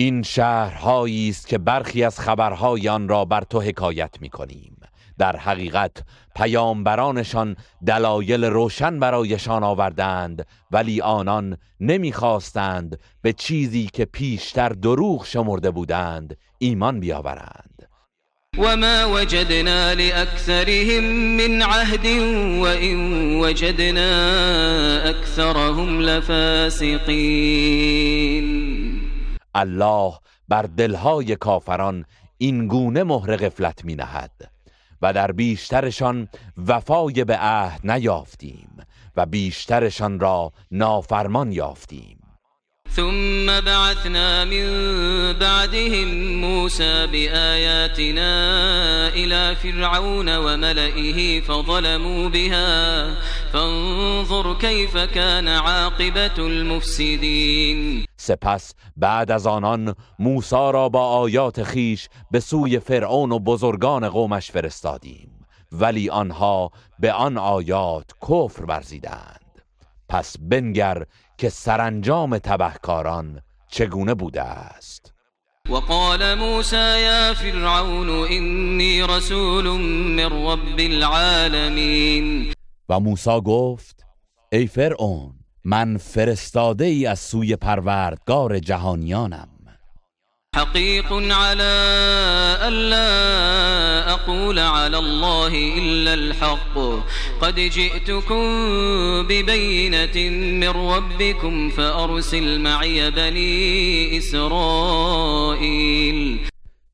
این شهرهایی است که برخی از خبرهای آن را بر تو حکایت می کنیم در حقیقت پیامبرانشان دلایل روشن برایشان آوردند ولی آنان نمی‌خواستند به چیزی که پیشتر دروغ شمرده بودند ایمان بیاورند. وما وجدنا لأكثرهم من عهد وإن وجدنا أكثرهم لفاسقين. الله بر دلهای کافران این گونه مهر غفلت می نهد و در بیشترشان وفای به عهد نیافتیم و بیشترشان را نافرمان یافتیم. ثم بعثنا من بعدهم موسى بآياتنا إلى فرعون وملئه فظلموا بها. فانظر كيف كان عاقبة المفسدين. سپس بعد از آنان موسی را با آیات خیش به سوی فرعون و بزرگان قومش فرستادیم. ولی آنها به آن آیات کفر ورزیدند. پس بنگر که سرانجام تبهکاران چگونه بوده است. وقال موسى يا فرعون إني رسول من رب العالمين. و موسی گفت ای فرعون من فرستاده ای از سوی پروردگار جهانیانم. حقيق على ألا أقول على الله إلا الحق. قد جئتكم ببينة من ربكم فأرسل معي بني إسرائيل.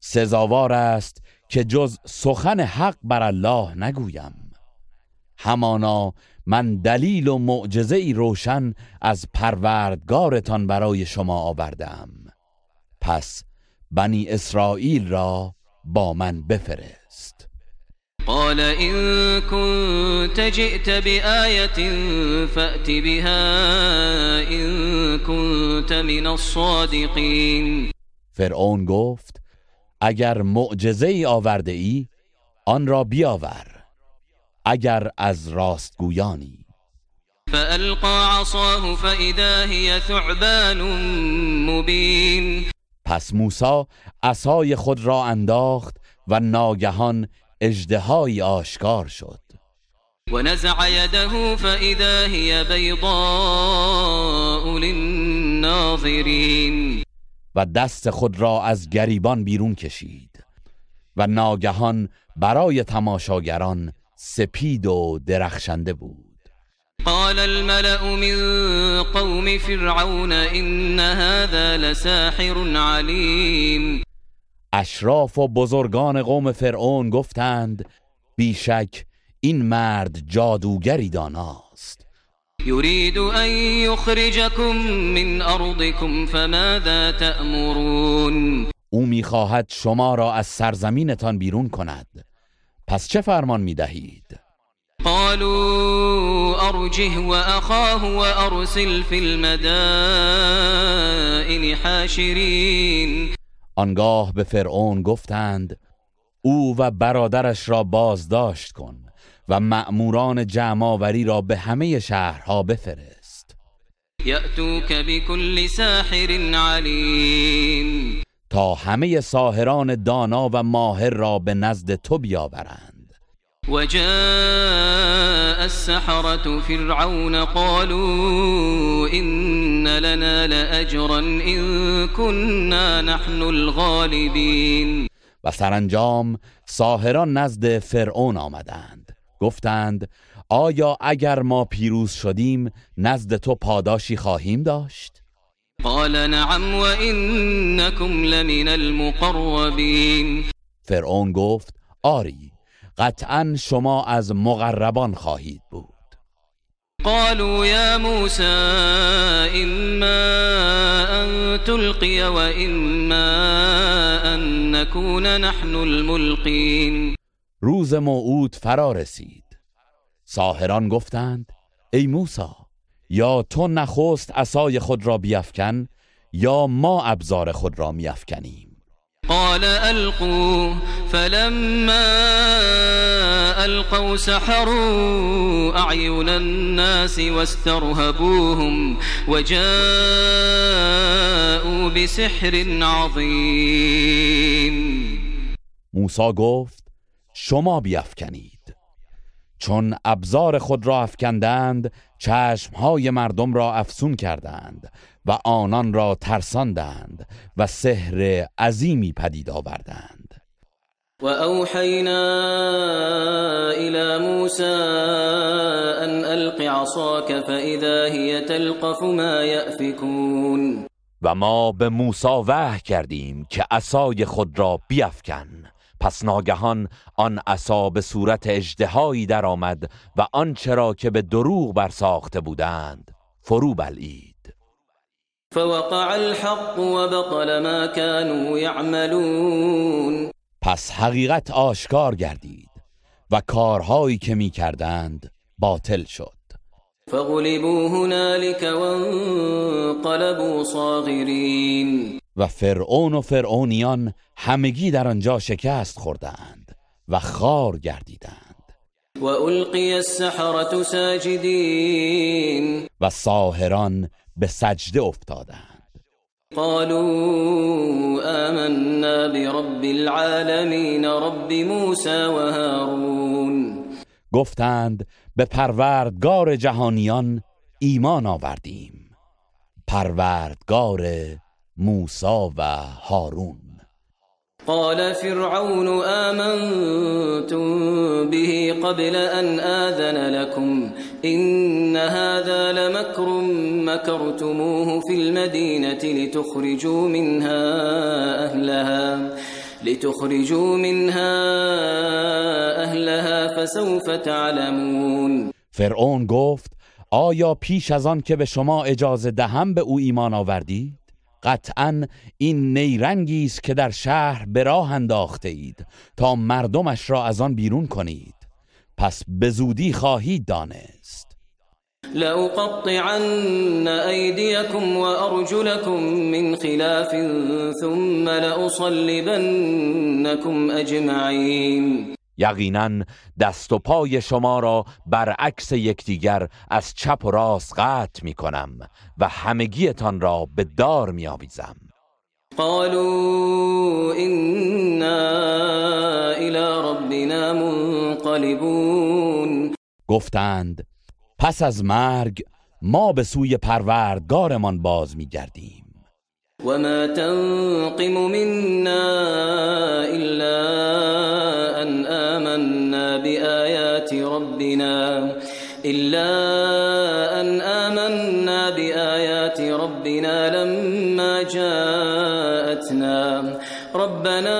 سزاوار است که جز سخن حق بر الله نگویم. همانا من دلیل و معجزه ای روشن از پروردگارتان برای شما آوردم. پس بنی اسرائیل را با من بفرست. قال إن كنت جئت بآية فأت بها إن كنت من الصادقين. فرعون گفت اگر معجزه ای آورده ای آن را بیاور اگر از راستگویانی فألقى عصاه فإذا هي ثعبان مبين. پس موسی عصای خود را انداخت و ناگهان اژدهایی آشکار شد. ونزع يده فإذا هي بيضاء للناظرين و دست خود را از گریبان بیرون کشید و ناگهان برای تماشاگران سپید و درخشنده بود. قال الملأ من قوم فرعون إن هذا لساحر عليم. اشراف و بزرگان قوم فرعون گفتند بیشک این مرد جادوگری داناست. يريد أن يخرجكم من أرضكم فماذا تأمرون؟ او می‌خواهد شما را از سرزمینتان بیرون کند. پس چه فرمان می‌دهید؟ قالوا أرجه وأخاه وأرسل في المدائن حاشرين. آنگاه به فرعون گفتند او و برادرش را بازداشت کن و مأموران جمعآوری را به همه شهرها بفرست. يأتوك بكل ساحر عليم تا همه ساهران دانا و ماهر را به نزد تو بیاورند. وجاء السحرة فرعون قالوا إن لنا لأجرا إن كنا نحن الغالبين. و سرانجام ساهران نزد فرعون آمدند. گفتند آیا اگر ما پیروز شدیم نزد تو پاداشی خواهیم داشت؟ قال نعم وإنكم لمن المقربين فرعون گفت آری قطعا شما از مقربان خواهید بود. قالوا يا موسى إما أن تلقي وإما أن نكون نحن الملقين. روز موعود فرا رسید. ساهران گفتند ای موسی یا تو نخست عصای خود را بیفکن یا ما ابزار خود را میافکنیم؟ قال ألقوا فلما ألقوا سحروا أعين الناس واسترهبوهم وجاءوا بسحر عظيم. موسی گفت شما بیافکنید. چون ابزار خود را افکندند چشمهای مردم را افسون کردند. و آنان را ترساندند و سحر عظیمی پدید آوردند. وأوحينا إلى موسى أن ألق عصاك فإذا هي تلقف ما يأفكون و ما به موسی وحی کردیم که عصای خود را بیفکن. پس ناگهان آن عصا به صورت اژدهایی درآمد و آنچه را که به دروغ برساخته بودند فرو بلعید. فوقع الحق وبطل ما كانوا يعملون. پس حقیقت آشکار گردید و کارهایی که می کردند باطل شد. فغلبوا هنالك وانقلبوا صاغرين و فرعون و فرعونیان همگی در آنجا شکست خوردند و خار گردیدند. وألقي السحرة ساجدين و ساهران به سجده افتادند. قالوا آمنا برب العالمين رب موسى وهارون گفتند به پروردگار جهانیان ایمان آوردیم. پروردگار موسی و هارون. قال فرعون آمنتم به قبل أن آذن لكم. إن هذا لمكر مكرتموه في المدينة لتخرجوا منها أهلها لتخرجوا منها أهلها فسوف تعلمون. فرعون گفت آیا پیش از آن که به شما اجازه دهم به او ایمان آوردید؟ قطعا این نیرنگی است که در شهر به راه انداخته اید تا مردمش را از آن بیرون کنید. پس به زودی خواهید دانست. لأقطعن أيديكم وأرجلكم من خلاف ثم لأصلبنكم أجمعين. یقینا دست و پای شما را برعکس یکدیگر از چپ و راست قطع می کنم و همگیتان را به دار می آویزم قالوا إنا إلى ربنا منقلبون. گفتند پس از مرگ ما به سوی پروردگارمان باز می گردیم وما تنقم منا إلا أن آمنا بآيات ربنا إلا أن آمنا بآيات ربنا لما جاءتنا ربنا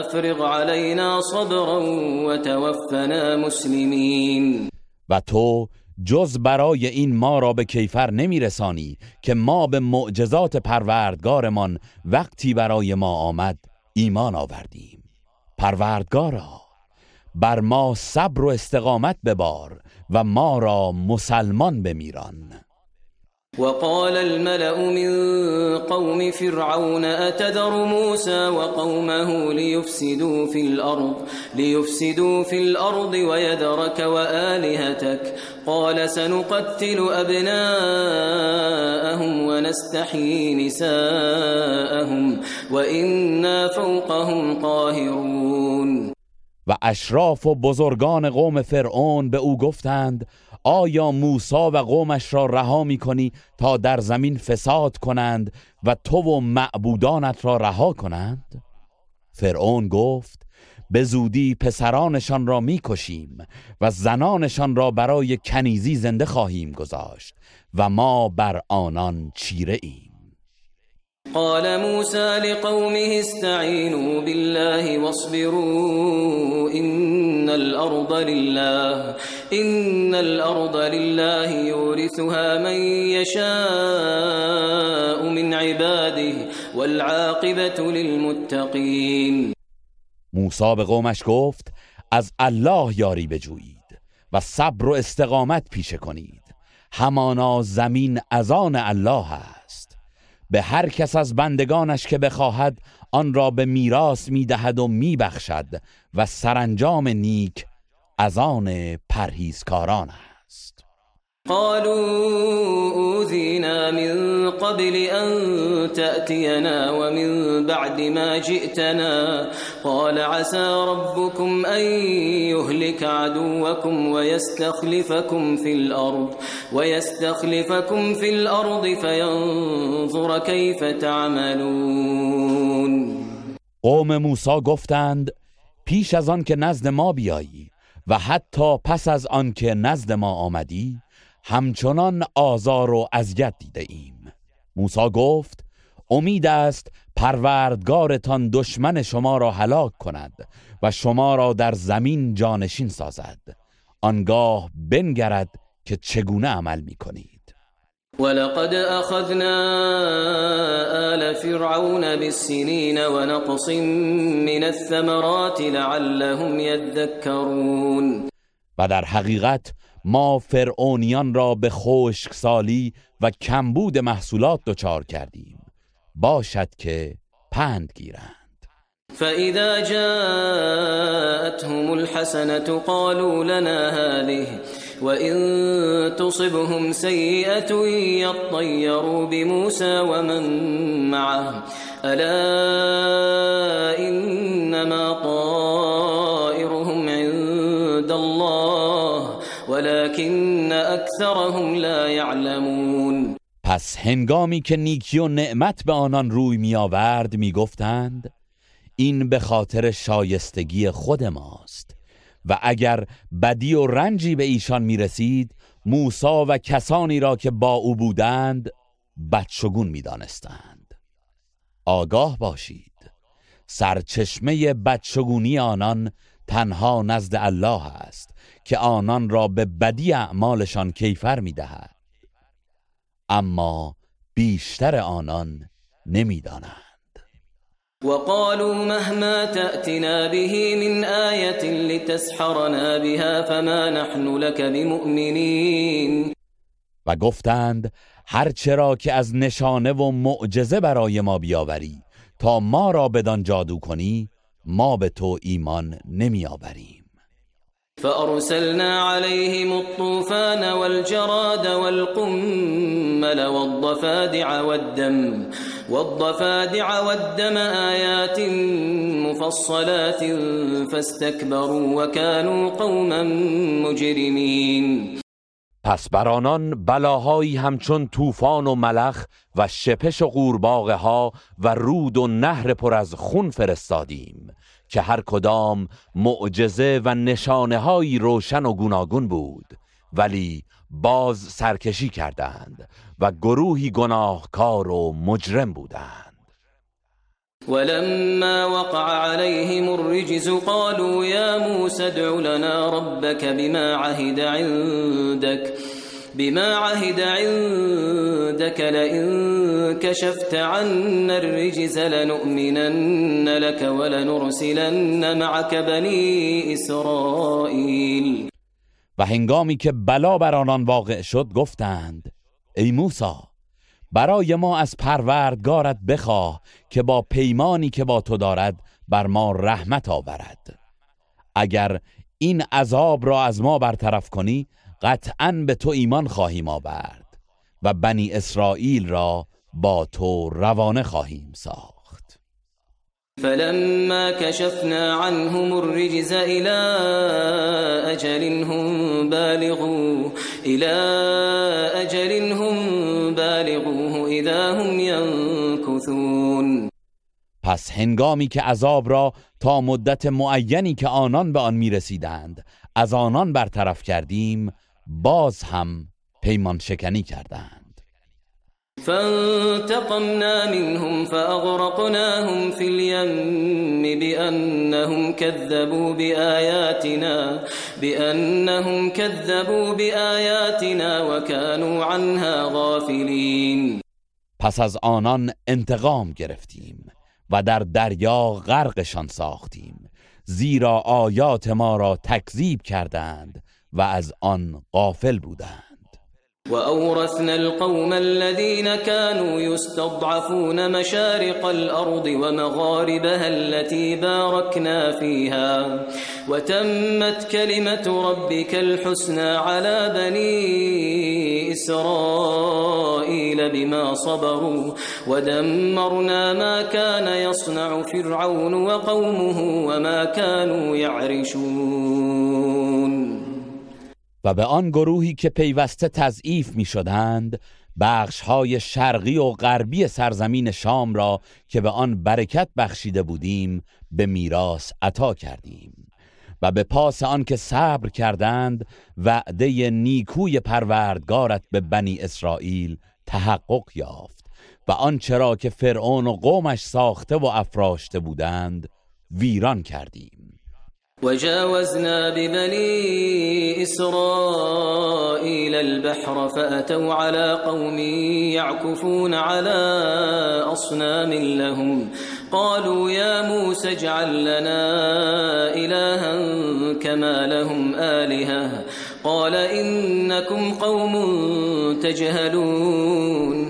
أفرغ علينا صبرا وتوفنا مسلمين. و تو جز برای این ما را به کیفر نمیرسانی که ما به معجزات پروردگارمان وقتی برای ما آمد ایمان آوردیم. پروردگارا بر ما صبر و استقامت ببار و ما را مسلمان بمیران. وقال الملأ من قوم فرعون أتذر موسى وقومه ليفسدوا في الأرض ليفسدوا في الأرض ويذرك وآلهتك. قال سنقتل أبناءهم ونستحيي نساءهم وإنا فوقهم قاهرون. و اشراف و بزرگان قوم فرعون به أو گفتند آیا موسا و قومش را رها می کنی تا در زمین فساد کنند و تو و معبودانت را رها کنند؟ فرعون گفت به زودی پسرانشان را می‌کشیم و زنانشان را برای کنیزی زنده خواهیم گذاشت و ما بر آنان چیره ایم قال موسى لقومه استعينوا بالله واصبروا إن الأرض لله إن الأرض لله يورثها من يشاء من عباده والعاقبة للمتقين. موسی به قومش گفت از الله یاری بجویید و صبر و استقامت پیشه کنید. همانا زمین از آن الله است. به هر کس از بندگانش که بخواهد آن را به میراث می‌دهد و میبخشد و سرانجام نیک از آن پرهیزکاران قالوا أوذينا من قبل أن تأتينا ومن بعد ما جئتنا. قال عسى ربكم أن يهلك عدوكم ويستخلفكم في الأرض ويستخلفكم في الأرض فينظر كيف تعملون. قوم موسی گفتند پیش از آن که نزد ما بیایی و حتی پس از آن که نزد ما آمدی همچنان آزار و اذیت دیده ایم. موسی گفت امید است پروردگارتان دشمن شما را هلاک کند و شما را در زمین جانشین سازد. آنگاه بنگرد که چگونه عمل می کنید ولقد أخذنا آل فرعون بالسنين ونقص من الثمرات لعلهم يذكرون. و در حقیقت ما فرعونیان را به خشکسالی و کمبود محصولات دچار کردیم. باشد که پند گیرند. فإذا جاءتهم الحسنة قالوا لنا هذه وإن تصبهم سيئة يطيروا بموسى ومن معه. ألا إنما طائرهم ولكن أكثرهم لا يعلمون. پس هنگامی که نیکی و نعمت به آنان روی می آورد می گفتند این به خاطر شایستگی خود ماست. و اگر بدی و رنجی به ایشان می رسید موسا و کسانی را که با او بودند بدشگون می دانستند آگاه باشید. سرچشمه بدشگونی آنان تنها نزد الله است. که آنان را به بدی اعمالشان کیفر می دهد اما بیشتر آنان نمی‌دانند. وقالوا مهما تأتنا به من آية لتسحرنا بها فما نحن لك بمؤمنين و گفتند هر چرا که از نشانه و معجزه برای ما بیاوری تا ما را بدان جادو کنی ما به تو ایمان نمیآوریم. فأرسلنا عليهم الطوفان والجراد والقمل والضفادع والدم والضفادع والدم آيات مفصلات فاستكبروا وكانوا قوما مجرمين. پس بر آنان بلاهایی همچون طوفان و ملخ و شپش و قورباغه ها و رود و نهر پر از خون فرستادیم. که هر کدام معجزه و نشانه هایی روشن و گوناگون بود ولی باز سرکشی کردند و گروهی گناهکار و مجرم بودند. ولما وقع عليهم الرجز قالوا يا موسى ادع لنا ربك بما عهد عندك. بما عهد عندك لئن كشفت عنا الرجز لنؤمنن لك ولنرسلن معك بني إسرائيل. و هنگامی که بلا بر آنان واقع شد گفتند ای موسی برای ما از پروردگارت بخواه که با پیمانی که با تو دارد بر ما رحمت آورد. اگر این عذاب را از ما برطرف کنی قطعا به تو ایمان خواهیم آورد و بنی اسرائیل را با تو روانه خواهیم ساخت. فلما كشفنا عنهم الرجز إلى أجل هم بالغوه إلى أجل هم بالغوه إذا هم ينكثون پس هنگامی که عذاب را تا مدت معینی که آنان به آن می رسیدند از آنان برطرف کردیم باز هم پیمان شکنی کردند. فانتقمنا منهم فأغرقناهم في اليم بأنهم كذبوا بآياتنا بأنهم كذبوا بآياتنا وكانوا عنها غافلين. پس از آنان انتقام گرفتیم و در دریا غرقشان ساختیم زیرا آیات ما را تکذیب کردند و از آن غافل بودند. وأورثنا القوم الذين كانوا يستضعفون مشارق الأرض ومغاربها التي باركنا فيها وتمت كلمة ربك الحسنى على بني إسرائيل بما صبروا ودمرنا ما كان يصنع فرعون وقومه وما كانوا يعرشون. و به آن گروهی که پیوسته تضعیف می شدند بخش های شرقی و غربی سرزمین شام را که به آن برکت بخشیده بودیم به میراث عطا کردیم و به پاس آن که صبر کردند وعده نیکوی پروردگارت به بنی اسرائیل تحقق یافت و آنچه را که فرعون و قومش ساخته و افراشته بودند ویران کردیم. وجاوزنا ببني إسرائيل البحر فأتوا على قوم يعكفون على أصنام لهم. قالوا يا موسى اجعل لنا إلها كما لهم آلهة. قال إنكم قوم تجهلون.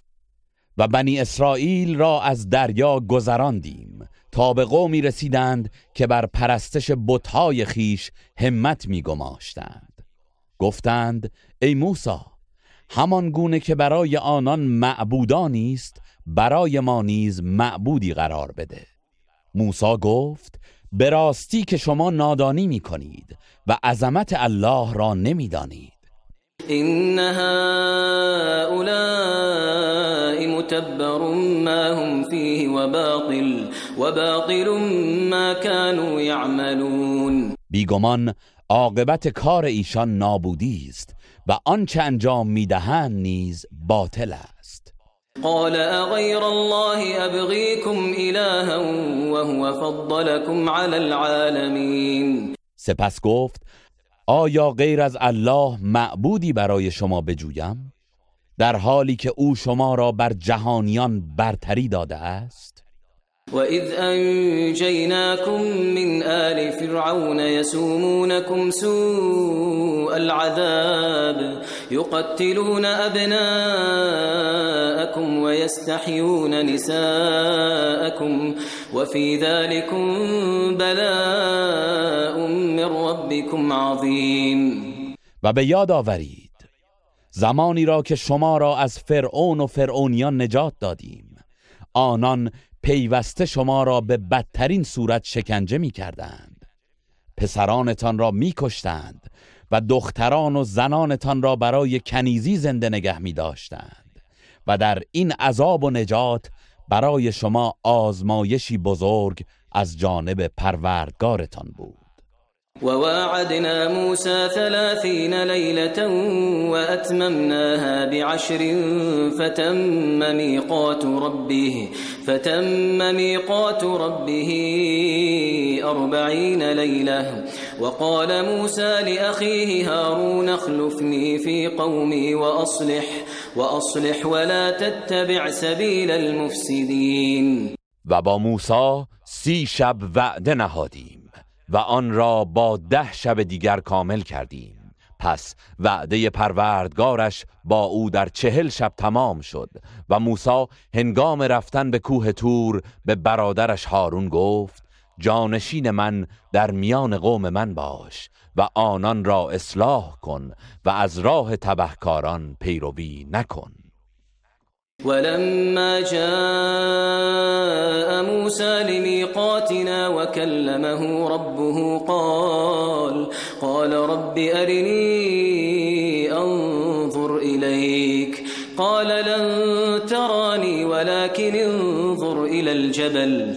و بنی اسرائیل را از دریا گذراندیم. تا به قومی رسیدند که بر پرستش بتهای خیش همت میگماشتند. گفتند ای موسی همان گونه که برای آنان معبودانی است برای ما نیز معبودی قرار بده. موسی گفت به راستی که شما نادانی می کنید و عظمت الله را نمی‌دانید. إن هؤلاء متبر ما هم فيه وباطل وباطل ما كانوا يعملون. بیگمان عاقبت کار ایشان نابودی است و آنچه انجام می‌دهند نیز باطل است. قال اغير الله ابغيكم الها وهو فضلكم على العالمين. سپس گفت آیا غیر از الله معبودی برای شما بجویم؟ در حالی که او شما را بر جهانیان برتری داده است؟ وإذ أنجيناكم من آل فرعون يسومونكم سوء العذاب يقتلون أبناءكم ويستحيون نساءكم وفي ذلكم بلاء من ربكم عظيم. و به یاد آورید زمانی را که شما را از فرعون و فرعونیان نجات دادیم. آنان پیوسته شما را به بدترین صورت شکنجه می کردند پسرانتان را می کشتند و دختران و زنانتان را برای کنیزی زنده نگه می داشتند و در این عذاب و نجات برای شما آزمایشی بزرگ از جانب پروردگارتان بود. وواعدنا موسى ثلاثين ليلة وأتممناها بعشر فتم ميقات ربه فتم ميقات ربه أربعين ليلة. وقال موسى لأخيه هارون اخلفني في قومي وأصلح وأصلح ولا تتبع سبيل المفسدين. و با موسی سی شب وعده نهادیم و آن را با ده شب دیگر کامل کردیم. پس وعده پروردگارش با او در چهل شب تمام شد و موسی هنگام رفتن به کوه تور به برادرش هارون گفت جانشین من در میان قوم من باش و آنان را اصلاح کن و از راه تبهکاران پیروی نکن. ولما جاء موسى لميقاتنا وكلمه ربه قال قال رب أرني أنظر إليك. قال لن تراني ولكن انظر إلى الجبل.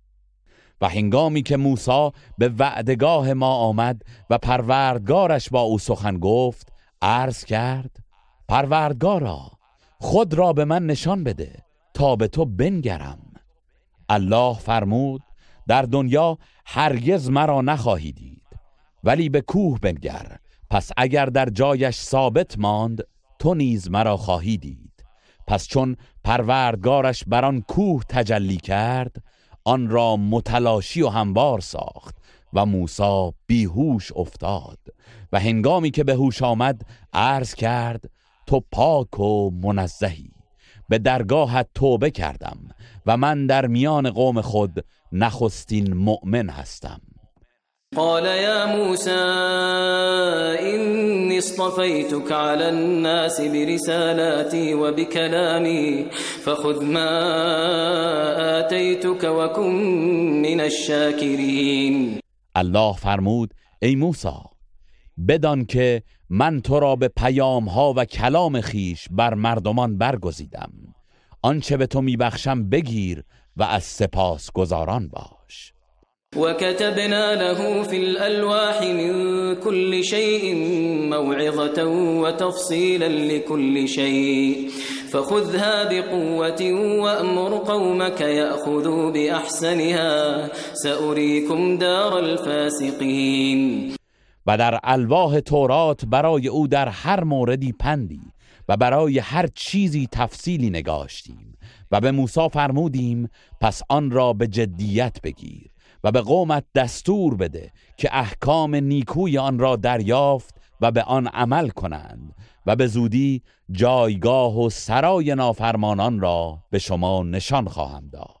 و هنگامی که موسی به وعدگاه ما آمد و پروردگارش با او سخن گفت عرض کرد پروردگارا خود را به من نشان بده تا به تو بنگرم. الله فرمود در دنیا هرگز مرا نخواهی دید ولی به کوه بنگر پس اگر در جایش ثابت ماند تو نیز مرا خواهی دید. پس چون پروردگارش بر آن کوه تجلی کرد آن را متلاشی و هموار ساخت و موسی بیهوش افتاد و هنگامی که به هوش آمد عرض کرد تو پاک و منزهی به درگاهت توبه کردم و من در میان قوم خود نخستین مؤمن هستم. قال يا موسى إني اصطفيتك على الناس برسالاتي وبكلامي فخذ ما آتيتك وكن من الشاكرين. الله فرمود ای موسی بدان که من تو را به پیام ها و کلام خیش بر مردمان برگزیدم. آنچه به تو میبخشم بگیر و از سپاس گزاران باش. وكتبنا له في الألواح من كل شيء موعظة وتفصيلا لكل شيء. فخذها بقوة وأمر قومك يأخذوا بأحسنها. سأريكم دار الفاسقين. و در الواح تورات برای او در هر موردی پندی و برای هر چیزی تفصیلی نگاشتیم و به موسی فرمودیم پس آن را به جدیت بگیر. و به قومت دستور بده که احکام نیکوی آن را دریافت و به آن عمل کنند و به زودی جایگاه و سرای نافرمانان را به شما نشان خواهم داد.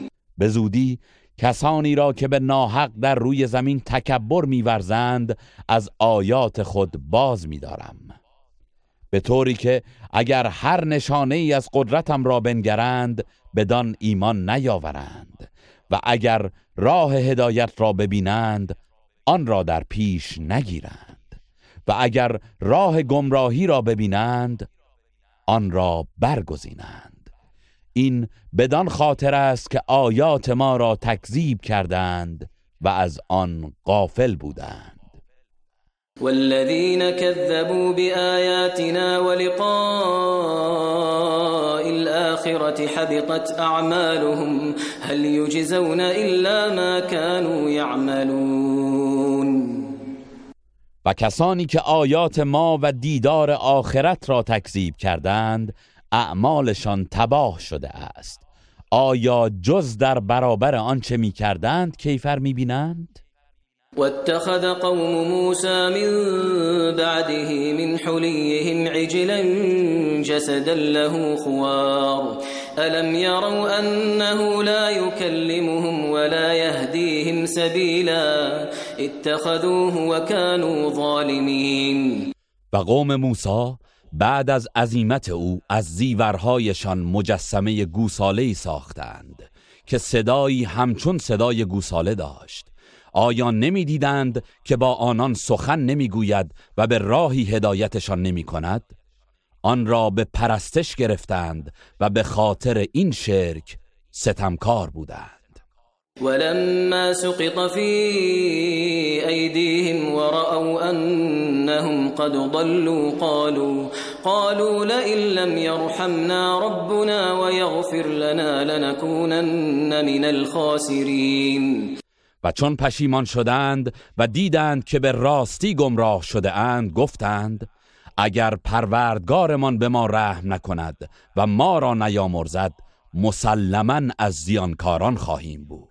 به زودی کسانی را که به ناحق در روی زمین تکبر میورزند از آیات خود باز میدارم. به طوری که اگر هر نشانه ای از قدرتم را بنگرند بدان ایمان نیاورند و اگر راه هدایت را ببینند آن را در پیش نگیرند و اگر راه گمراهی را ببینند آن را برگزینند. این بدان خاطر است که آیات ما را تکذیب کردند و از آن غافل بودند. والذين كذبوا بآياتنا ولقاء الآخرة حبطت أعمالهم هل يجزون إلا ما كانوا يعملون و کسانی که آیات ما و دیدار آخرت را تکذیب کردند اعمالشان تباه شده است. آیا جز در برابر آنچه می کردند کیفر می بینند؟ واتخذ قوم موسى من بعده من حليهم عجلا جسدا له خوار. ألم يروا أنه لا يكلمهم ولا يهديهم سبيلا؟ اتخذوه وكانوا ظالمين. و قوم موسی بعد از عزیمت او از زیورهایشان مجسمه گوساله ساختند که صدایی همچون صدای گوساله داشت آیا نمی‌دیدند که با آنان سخن نمی‌گوید و به راهی هدایتشان نمی کند؟ آن را به پرستش گرفتند و به خاطر این شرک ستمکار بودند ولما سقط في أيديهم ورأوا أنهم قد ضلوا قالوا قالوا لئن لم يرحمنا ربنا ويغفر لنا لنكونن من الخاسرين. و چون پشیمان شدند و دیدند که به راستی گمراه شده اند گفتند اگر پروردگارمان به ما رحم نکند و ما را نیامرزد مسلما از زیانکاران خواهیم بود.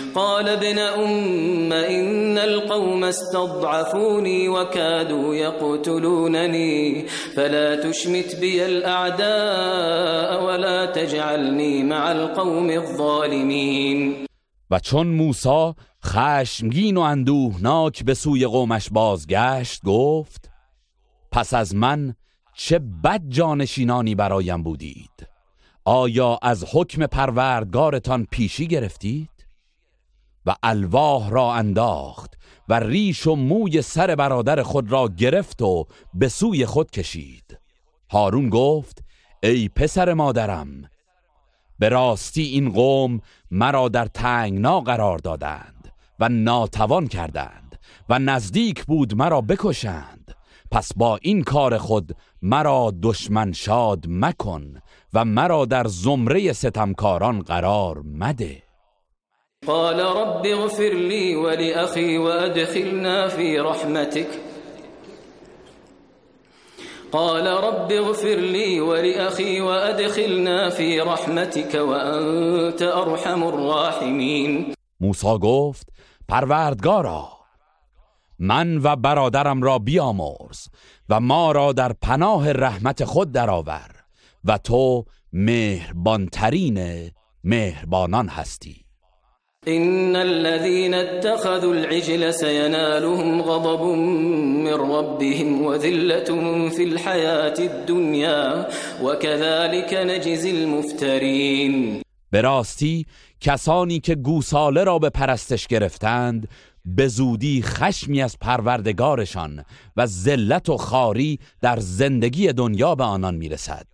قال ابن أم إن القوم استضعفوني وكادوا يقتلونني فلا تشمت بي الأعداء ولا تجعلني مع القوم الظالمين. و چون موسی خشمگین و اندوهناک به سوی قومش بازگشت گفت پس از من چه بد جانشینانی برایم بودید. آیا از حکم پروردگارتان پیشی گرفتید؟ و الواح را انداخت و ریش و موی سر برادر خود را گرفت و به سوی خود کشید. هارون گفت ای پسر مادرم به راستی این قوم مرا در تنگنا قرار دادند و ناتوان کردند و نزدیک بود مرا بکشند. پس با این کار خود مرا دشمن شاد مکن و مرا در زمره ستمکاران قرار مده. قال رب اغفر لي ولأخي وأدخلنا في رحمتك. قال رب اغفر لي ولأخي وأدخلنا في رحمتك وأنت أرحم الراحمين. موسی گفت پروردگارا من و برادرم را بیامرز و ما را در پناه رحمت خود درآور و تو مهربانترین مهربانان هستی. إن الذين اتخذوا العجل سينالهم غضب من ربهم وذلة في الحياة الدنيا وكذلك نجزي المفترين. به راستی کسانی که گوساله را به پرستش گرفتند به زودی خشمی از پروردگارشان و ذلت و خاری در زندگی دنیا به آنان می‌رسد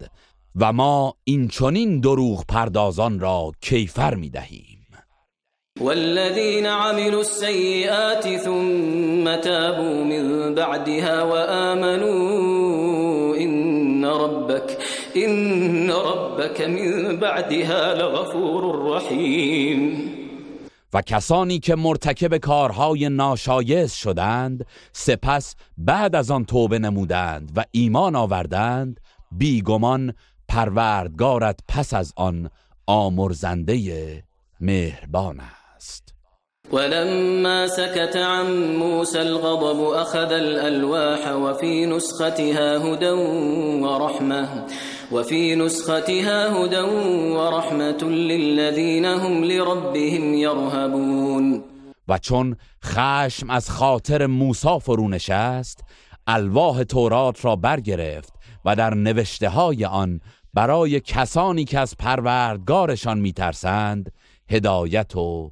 و ما این چنین دروغ پردازان را کیفر می‌دهیم. والذين عملوا السيئات ثم تابوا من بعدها وآمنوا إن ربك إن ربك من بعدها لغفور رحيم. و کسانی که مرتکب کارهای ناشایست شدند سپس بعد از آن توبه نمودند و ایمان آوردند بیگمان پروردگارت پس از آن آمرزنده مهربان ولما سكت عن موسى الغضب أخذ الألواح وفي نسختها هدى ورحمة وفي نسختها هدى ورحمة للذين هم لربهم يرهبون. و چون خشم از خاطر موسی فرو نشست الواح تورات را برگرفت و در نوشته های آن برای کسانی که از پروردگارشان میترسند هدایت و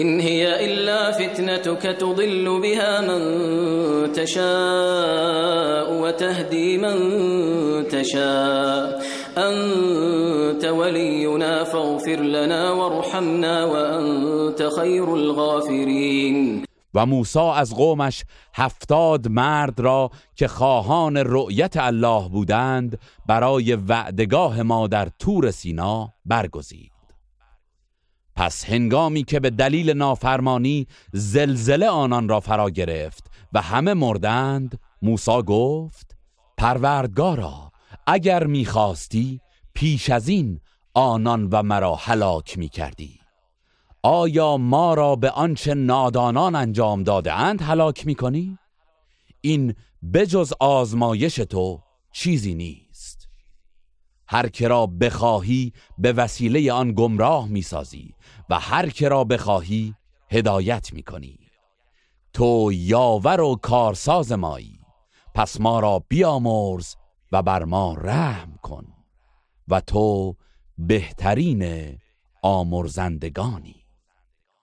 إن هي إلا فتنتك تضل بها من تشاء وتهدي من تشاء. أنت ولينا فاغفر لنا وارحمنا وأنت خير الغافرين. و موسی از قومش هفتاد مرد را که خواهان رؤیت الله بودند برای وعدگاه ما در تور سینا برگزید پس هنگامی که به دلیل نافرمانی زلزله آنان را فرا گرفت و همه مردند موسی گفت پروردگارا اگر می‌خواستی پیش از این آنان و مرا هلاک می کردی آیا ما را به آنچه نادانان انجام داده اند هلاک می کنی؟ این بجز آزمایش تو چیزی نیست هر که را بخواهی به وسیله آن گمراه می‌سازی و هر که را بخواهی هدایت می‌کنی. تو یاور و کارساز مایی. پس ما را بیامرز و بر ما رحم کن. و تو بهترین آمرزندگانی.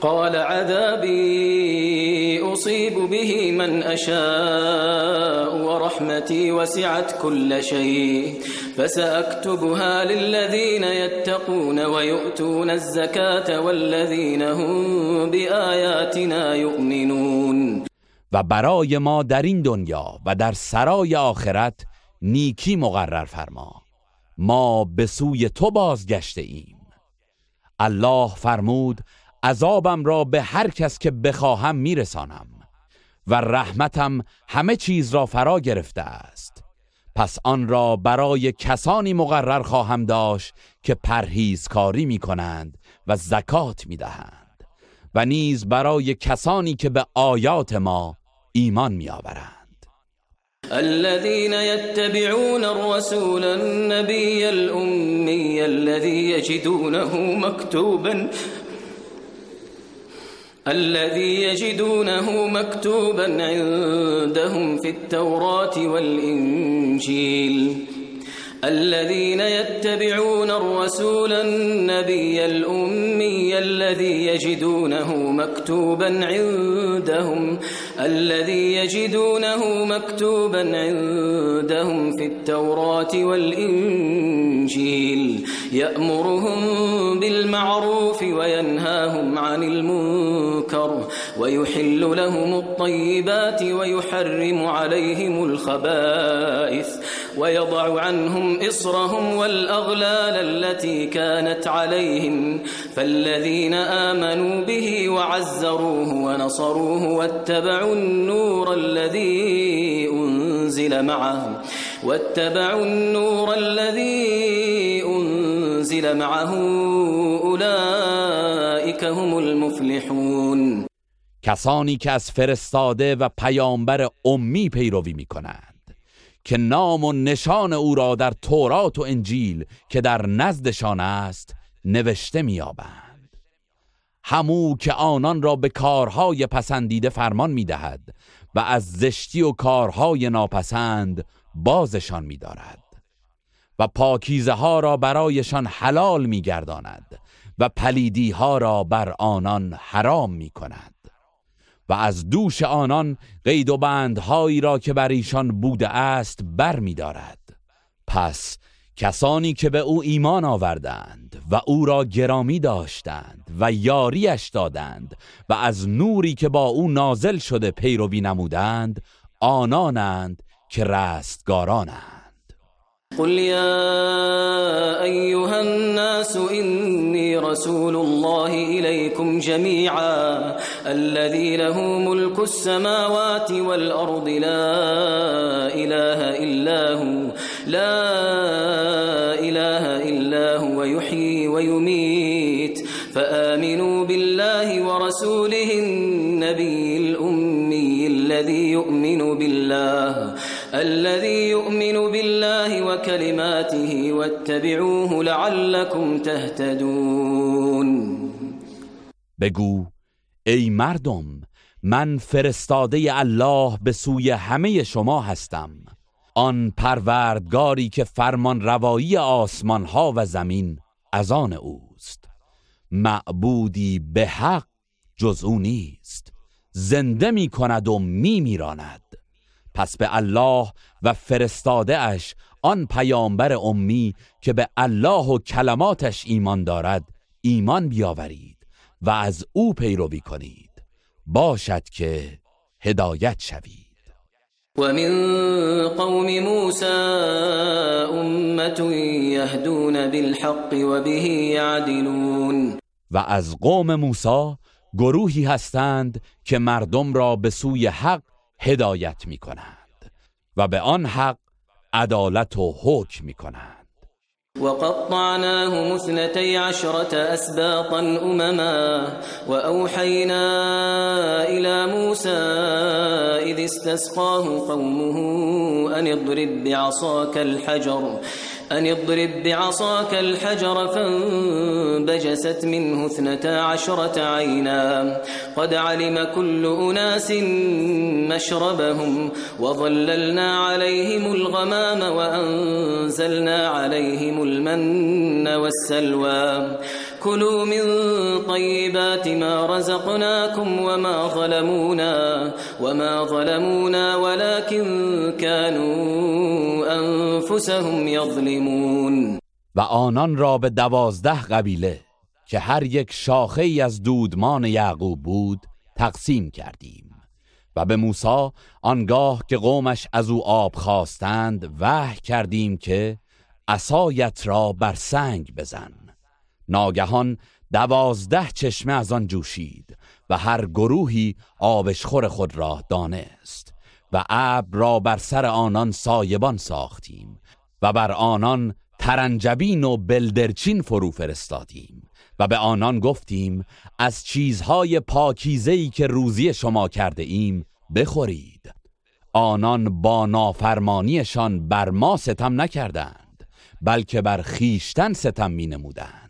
قال عذابي أصيب به من أشاء ورحمتي وسعت كل شيء فسأكتبها للذين يتقون ويؤتون الزكاة والذين هم بآياتنا يؤمنون. و برای ما در این دنیا و در سرای آخرت نیکی مقرر فرما. ما به سوی تو بازگشته ایم الله فرمود عذابم را به هر کس که بخواهم میرسانم و رحمتم همه چیز را فرا گرفته است. پس آن را برای کسانی مقرر خواهم داشت که پرهیزکاری می کنند و زکات می دهند و نیز برای کسانی که به آیات ما ایمان می آورند الذين يتبعون الرسول النبي الأمي الذي يجدونه مكتوبا الذي يجدونه مكتوبا عندهم في التوراة والإنجيل. الذين يتبعون الرسول النبي الأمي الذي يجدونه مكتوبا عندهم الذي يجدونه مكتوبا عندهم في التوراة والإنجيل. يأمرهم بالمعروف وينهاهم عن المنكر ويحل لهم الطيبات ويحرم عليهم الخبائث ويضع عنهم إصرهم والأغلال التي كانت عليهم فالذين آمنوا به وعزروه ونصروه واتبعوا النور الذي أنزل معه واتبعوا النور الذي أنزل معه أولئك هم المفلحون. کسانی که از فرستاده و پیامبر امی پیروی می کنند که نام و نشان او را در تورات و انجیل که در نزدشان است نوشته میابند همو که آنان را به کارهای پسندیده فرمان می‌دهد و از زشتی و کارهای ناپسند بازشان میدارد. و پاکیزه ها را برایشان حلال میگرداند و پلیدی ها را بر آنان حرام می کند و از دوش آنان قید و بندهایی را که بر ایشان بوده است بر می دارد. پس کسانی که به او ایمان آوردند و او را گرامی داشتند و یاریش دادند و از نوری که با او نازل شده پیروی نمودند آنانند که رستگارانند قل يا أيها الناس إني رسول الله إليكم جميعا الذي له ملك السماوات والأرض لا إله إلا هو لا إله إلا هو يحيي ويميت. فآمنوا بالله ورسوله النبي الأمي الذي يؤمن بالله الذي يؤمن بالله وكلماته واتبعوه لعلكم تهتدون. بگو ای مردم من فرستاده الله به سوی همه شما هستم. آن پروردگاری که فرمان روایی آسمان ها و زمین از آن اوست. معبودی به حق جز او نیست. زنده می کند و می میراند پس به الله و فرستاده اش آن پیامبر امی که به الله و کلماتش ایمان دارد ایمان بیاورید و از او پیروی کنید. باشد که هدایت شوید. ومن قوم موسى أمة يهدون بالحق وبه يعدلون. و از قوم موسی گروهی هستند که مردم را به سوی حق هدایت می کنند و به آن حق عدالت و حکم می کنند وقطعناهم اثنتي عشرة أسباطا أمما وأوحينا إلى موسى إذ استسقاه قومه أن اضرب بعصاك الحجر أن اضرب بعصاك الحجر فانبجست منه اثنتا عشرة عينا. قد علم كل أناس مشربهم وظللنا عليهم الغمام وأنزلنا عليهم المن والسلوى. كلوا من طيبات ما رزقناكم وما ظلمونا وما ظلمونا ولكن كانوا انفسهم يظلمون. و آنان را به دوازده قبیله که هر یک شاخه ای از دودمان یعقوب بود تقسیم کردیم و به موسی آنگاه که قومش از او آب خواستند وحی کردیم که عصایت را بر سنگ بزن. ناگهان دوازده چشمه از آن جوشید و هر گروهی آبشخور خود را دانست و ابر را بر سر آنان سایبان ساختیم و بر آنان ترنجبین و بلدرچین فرو فرستادیم و به آنان گفتیم از چیزهای پاکیزهی که روزی شما کرده ایم بخورید. آنان با نافرمانیشان بر ما ستم نکردند بلکه بر خیشتن ستم می نمودند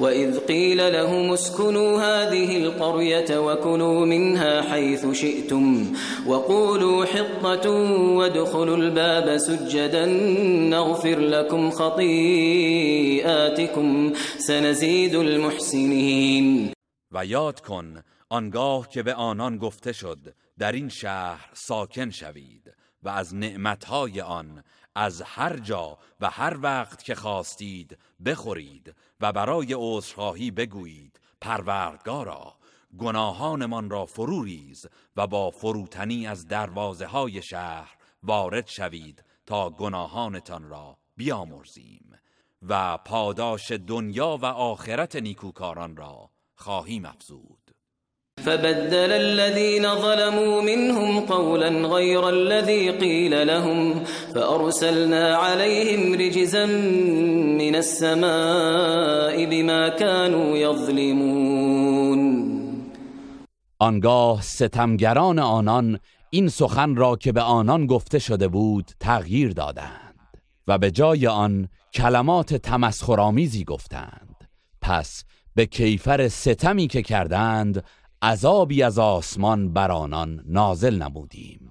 وإذ قيل لهم اسكنوا هذه القرية وكلوا منها حيث شئتم وقولوا حطة وادخلوا الباب سجدا نغفر لكم خطيئاتكم سنزيد المحسنين. و یاد کن آنگاه که به آنان گفته شد در این شهر ساکن شوید و از نعمتهای آن از هر جا و هر وقت که خواستید بخورید و برای عذرخواهی بگویید پروردگارا گناهانمان را فرو ریز و با فروتنی از دروازه های شهر وارد شوید تا گناهانتان را بیامرزیم و پاداش دنیا و آخرت نیکوکاران را خواهیم افزود. فبدل الذين ظلموا منهم قولا غير الذي قيل لهم فأرسلنا عليهم رجزا من السماء بما كانوا يظلمون. آنگاه ستمگران آنان این سخن را که به آنان گفته شده بود تغییر دادند و به جای آن کلمات تمسخرآمیزی گفتند. پس به کیفر ستمی که کردند عذابی از آسمان بر آنان نازل نمودیم.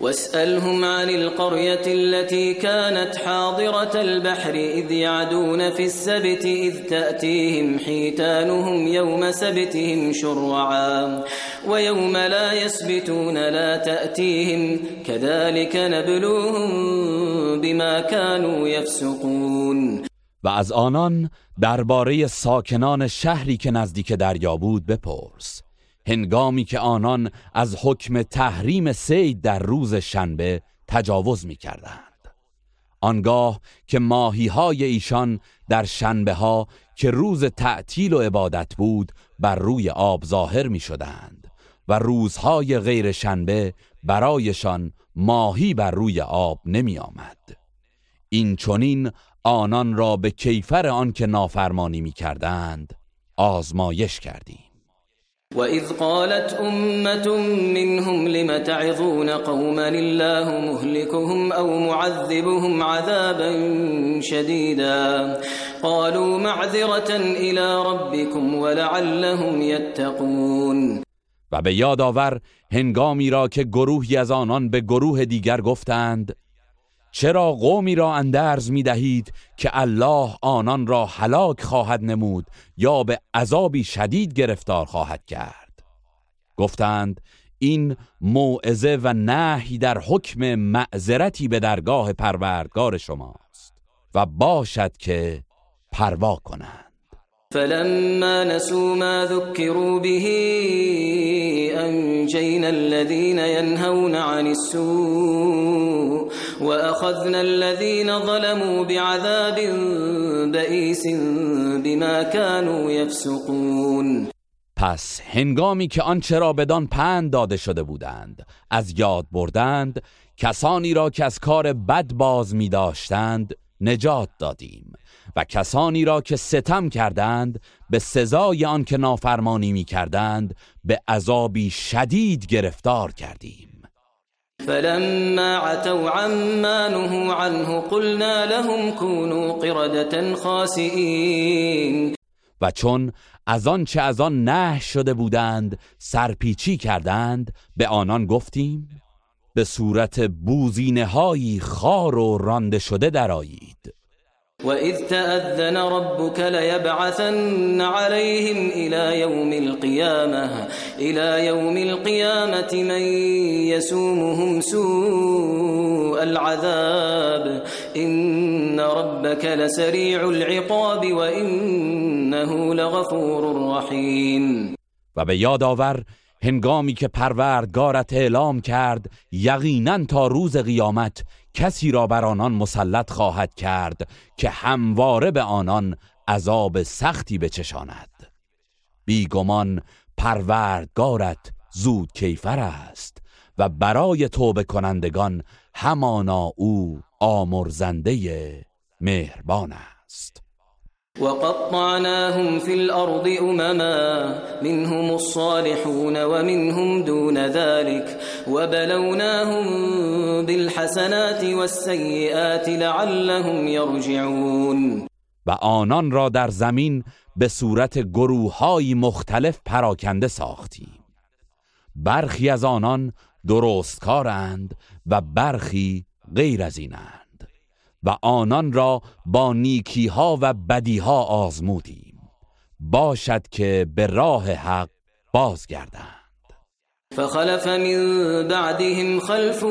واسألهم عن القرية التي كانت حاضرة البحر إذ يعدون في السبت إذ تأتيهم حيتانهم يوم سبتهم شرعا ويوم لا يسبتون لا تأتيهم كذلك نبلوهم بما كانوا يفسقون. و از آنان درباره ساکنان شهری که نزدیک دریا بود بپرس. هنگامی که آنان از حکم تحریم سید در روز شنبه تجاوز می کردند. آنگاه که ماهی های ایشان در شنبه ها که روز تعطیل و عبادت بود بر روی آب ظاهر می شدند و روزهای غیر شنبه برایشان ماهی بر روی آب نمی آمد. این چونین آنان را به کیفر آن که نافرمانی می کردند آزمایش کردیم. وإذ قالت أمة منهم لم تعظون قوما الله مهلكهم أو معذبهم عذابا شديدا قالوا معذرة إلى ربكم ولعلهم يتقون و به یاد آور هنگامی را که گروهی از آنان به گروه دیگر گفتند چرا قومی را اندرز می دهید که الله آنان را هلاک خواهد نمود یا به عذابی شدید گرفتار خواهد کرد؟ گفتند این موعظه و نهی در حکم معذرتی به درگاه پروردگار شماست و باشد که پروا کنند. فلما نسوا ما ذكروا به أنجينا الذين ينهون عن السوء وأخذنا الذين ظلموا بعذاب بئيس بما كانوا يفسقون. پس هنگامی که آنچه را بدان پند داده شده بودند از یاد بردند کسانی را که از کار بد باز می داشتند نجات دادیم. و کسانی را که ستم کردند به سزای آن که نافرمانی می کردند به عذابی شدید گرفتار کردیم. فلما عتوا عما نهوا عنه قلنا لهم كونوا قردة خاسئین و چون از آن چه از آن نه شده بودند سرپیچی کردند به آنان گفتیم به صورت بوزینه هایی خار و رانده شده درآیید. وإذ تأذن ربك ليبعثن عليهم إلى يوم القيامة إلى يوم القيامة من يسومهم سوء العذاب. إن ربك لسريع العقاب وإنه لغفور رحيم. و به یاد آور هنگامی که پروردگارت اعلام کرد یقینا تا روز قیامت کسی را بر آنان مسلط خواهد کرد که همواره به آنان عذاب سختی بچشاند. بیگمان پروردگارت زود کیفر است و برای توبه کنندگان همانا او آمرزنده مهربان است. وقطعناهم في الأرض أمما منهم الصالحون ومنهم دون ذلك وبلوناهم بالحسنات والسيئات لعلهم يرجعون. و آنان را در زمین به صورت گروههای مختلف پراکنده ساختیم. برخی از آنان درستکارند و برخی غیر از اینند. و آنان را با نیکی ها و بدی ها آزمودیم. باشد که به راه حق بازگردند. فخلف من بعدهم خلف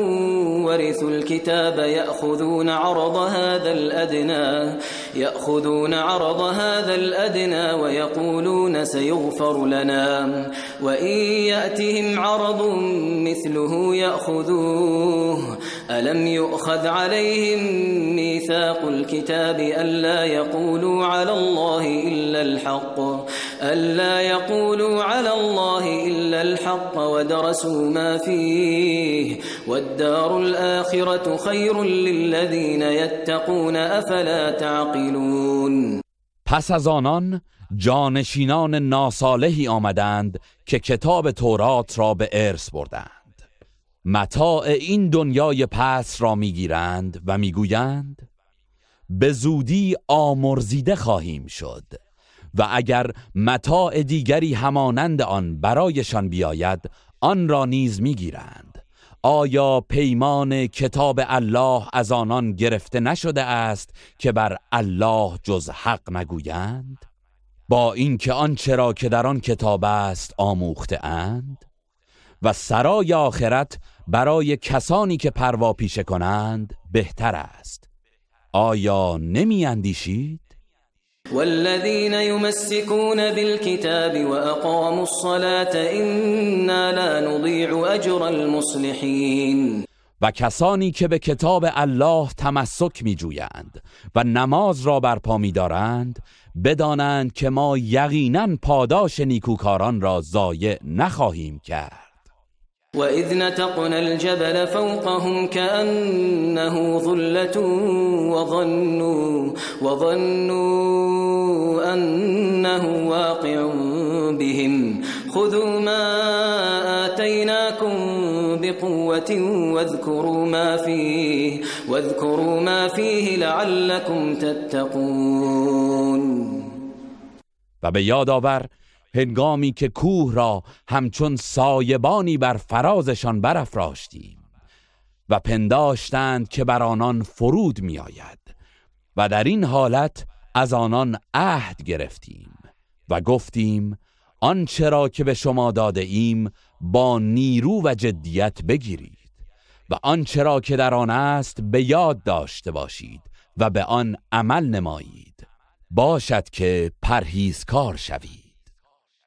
ورثوا الكتاب يأخذون عرض هذا الأدنى. يأخذون عرض هذا الأدنى ويقولون سيغفر لنا. وإن يأتهم عرض مثله يأخذوه. ألم يؤخذ عليهم ميثاق الكتاب ألا يقولوا على الله إلا الحق؟ ألا يقولوا على الله إلا الحق ودرسوا ما فيه. والدار الآخرة خير للذين يتقون. أفلا تعقلون پس از آنان جانشینان ناصالحی آمدند که کتاب تورات را به ارث بردند. متاع این دنیای پس را می‌گیرند و می‌گویند به زودی آمرزیده خواهیم شد و اگر متاع دیگری همانند آن برایشان بیاید آن را نیز می‌گیرند. آیا پیمان کتاب الله از آنان گرفته نشده است که بر الله جز حق نگویند؟ با اینکه آنچه را که در آن کتاب است آموخته اند؟ و سرای آخرت برای کسانی که پروا پیشه کنند بهتر است. آیا نمی اندیشید؟ والذين يمسكون بالكتاب وأقاموا الصلاة إنا لا نضيع أجر المصلحين. و کسانی که به کتاب الله تمسک می جویند و نماز را برپا می دارند بدانند که ما یقینا پاداش نیکوکاران را ضایع نخواهیم کرد. وإذ نتقنا الجبل فوقهم كأنه ظلة وظنوا, وظنوا أنه واقع بهم خذوا ما آتيناكم بقوة واذكروا ما فيه واذكروا ما فيه لعلكم تتقون هنگامی که کوه را همچون سایبانی بر فرازشان برافراشتیم و پنداشتند که بر آنان فرود میآید و در این حالت از آنان عهد گرفتیم و گفتیم آنچه را که به شما داده ایم با نیرو و جدیت بگیرید و آنچه را که در آن است به یاد داشته باشید و به آن عمل نمایید. باشد که پرهیزکار شوید.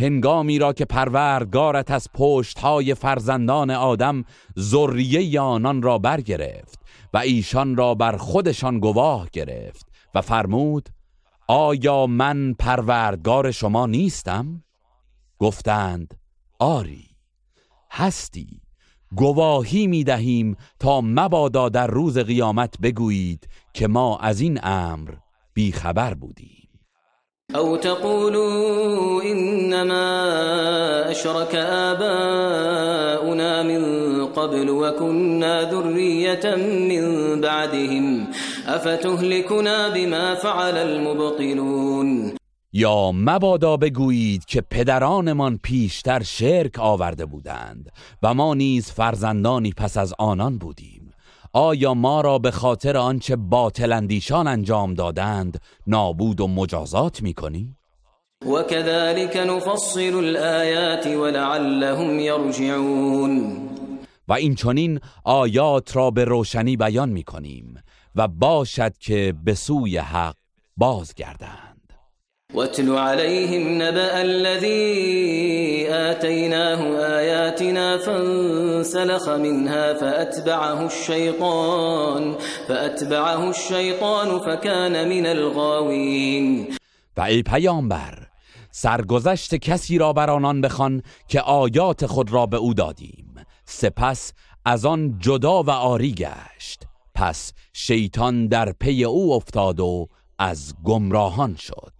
هنگامی را که پروردگارت از پشتهای فرزندان آدم ذریه آنان را برگرفت و ایشان را بر خودشان گواه گرفت و فرمود آیا من پروردگار شما نیستم؟ گفتند آری. هستی. گواهی می دهیم تا مبادا در روز قیامت بگویید که ما از این امر بیخبر بودیم. أو تقولوا إنما أشرك آباؤنا من قبل وكنا ذرية من بعدهم أفتهلكنا بما فعل المبطلون یا مبادا بگویید که پدرانمان پیشتر شرک آورده بودند و ما نیز فرزندانی پس از آنان بودیم. آیا ما را به خاطر آنچه باطل اندیشان انجام دادند نابود و مجازات می‌کنی؟ وكذلك نفصل الآيات ولعلهم يرجعون و این چنین آیات را به روشنی بیان می‌کنیم و باشد که به سوی حق بازگردند واتل عليهم نبأ الذي آتيناه آياتنا فانسلخ منها فأتبعه الشيطان فأتبعه الشيطان فكان من الغاوين. و ای پیامبر سرگذشت کسی را بر آنان بخوان که آیات خود را به او دادیم. سپس از آن جدا و آری گشت. پس شیطان در پی او افتاد و از گمراهان شد.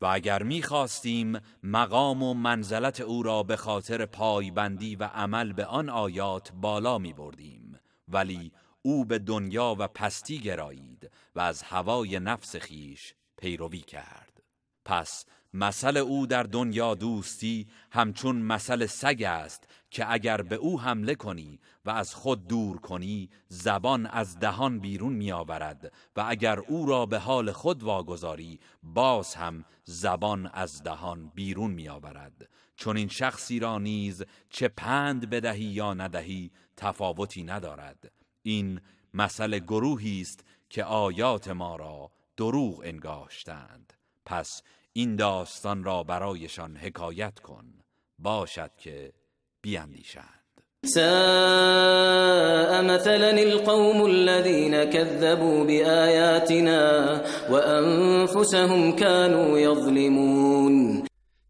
و اگر می‌خواستیم مقام و منزلت او را به خاطر پایبندی و عمل به آن آیات بالا می بردیم ولی او به دنیا و پستی گرایید و از هوای نفس خیش پیروی کرد. پس مثل او در دنیا دوستی همچون مثل سگ است که اگر به او حمله کنی و از خود دور کنی زبان از دهان بیرون می آورد و اگر او را به حال خود واگذاری باز هم زبان از دهان بیرون می آورد چون این شخصی را نیز چه پند بدهی یا ندهی تفاوتی ندارد. این مثل گروهی است که آیات ما را دروغ انگاشتند. پس این داستان را برایشان حکایت کن. باشد که بیاندیشند ساء مثلا القوم الذين كذبوا بآياتنا وأنفسهم كانوا يظلمون.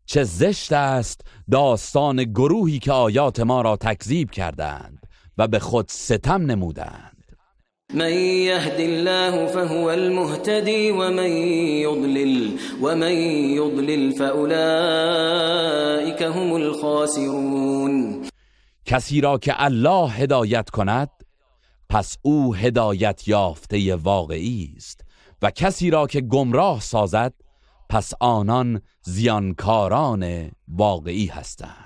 چه زشت است داستان گروهی که آیات ما را تکذیب کردند و به خود ستم نمودند. من يهد الله فهو المهتدي ومن يضلل ومن يضلل فأولئك هم الخاسرون. کسی را که الله هدایت کند پس او هدایت یافته واقعی است. و کسی را که گمراه سازد پس آنان زیانکاران واقعی هستند.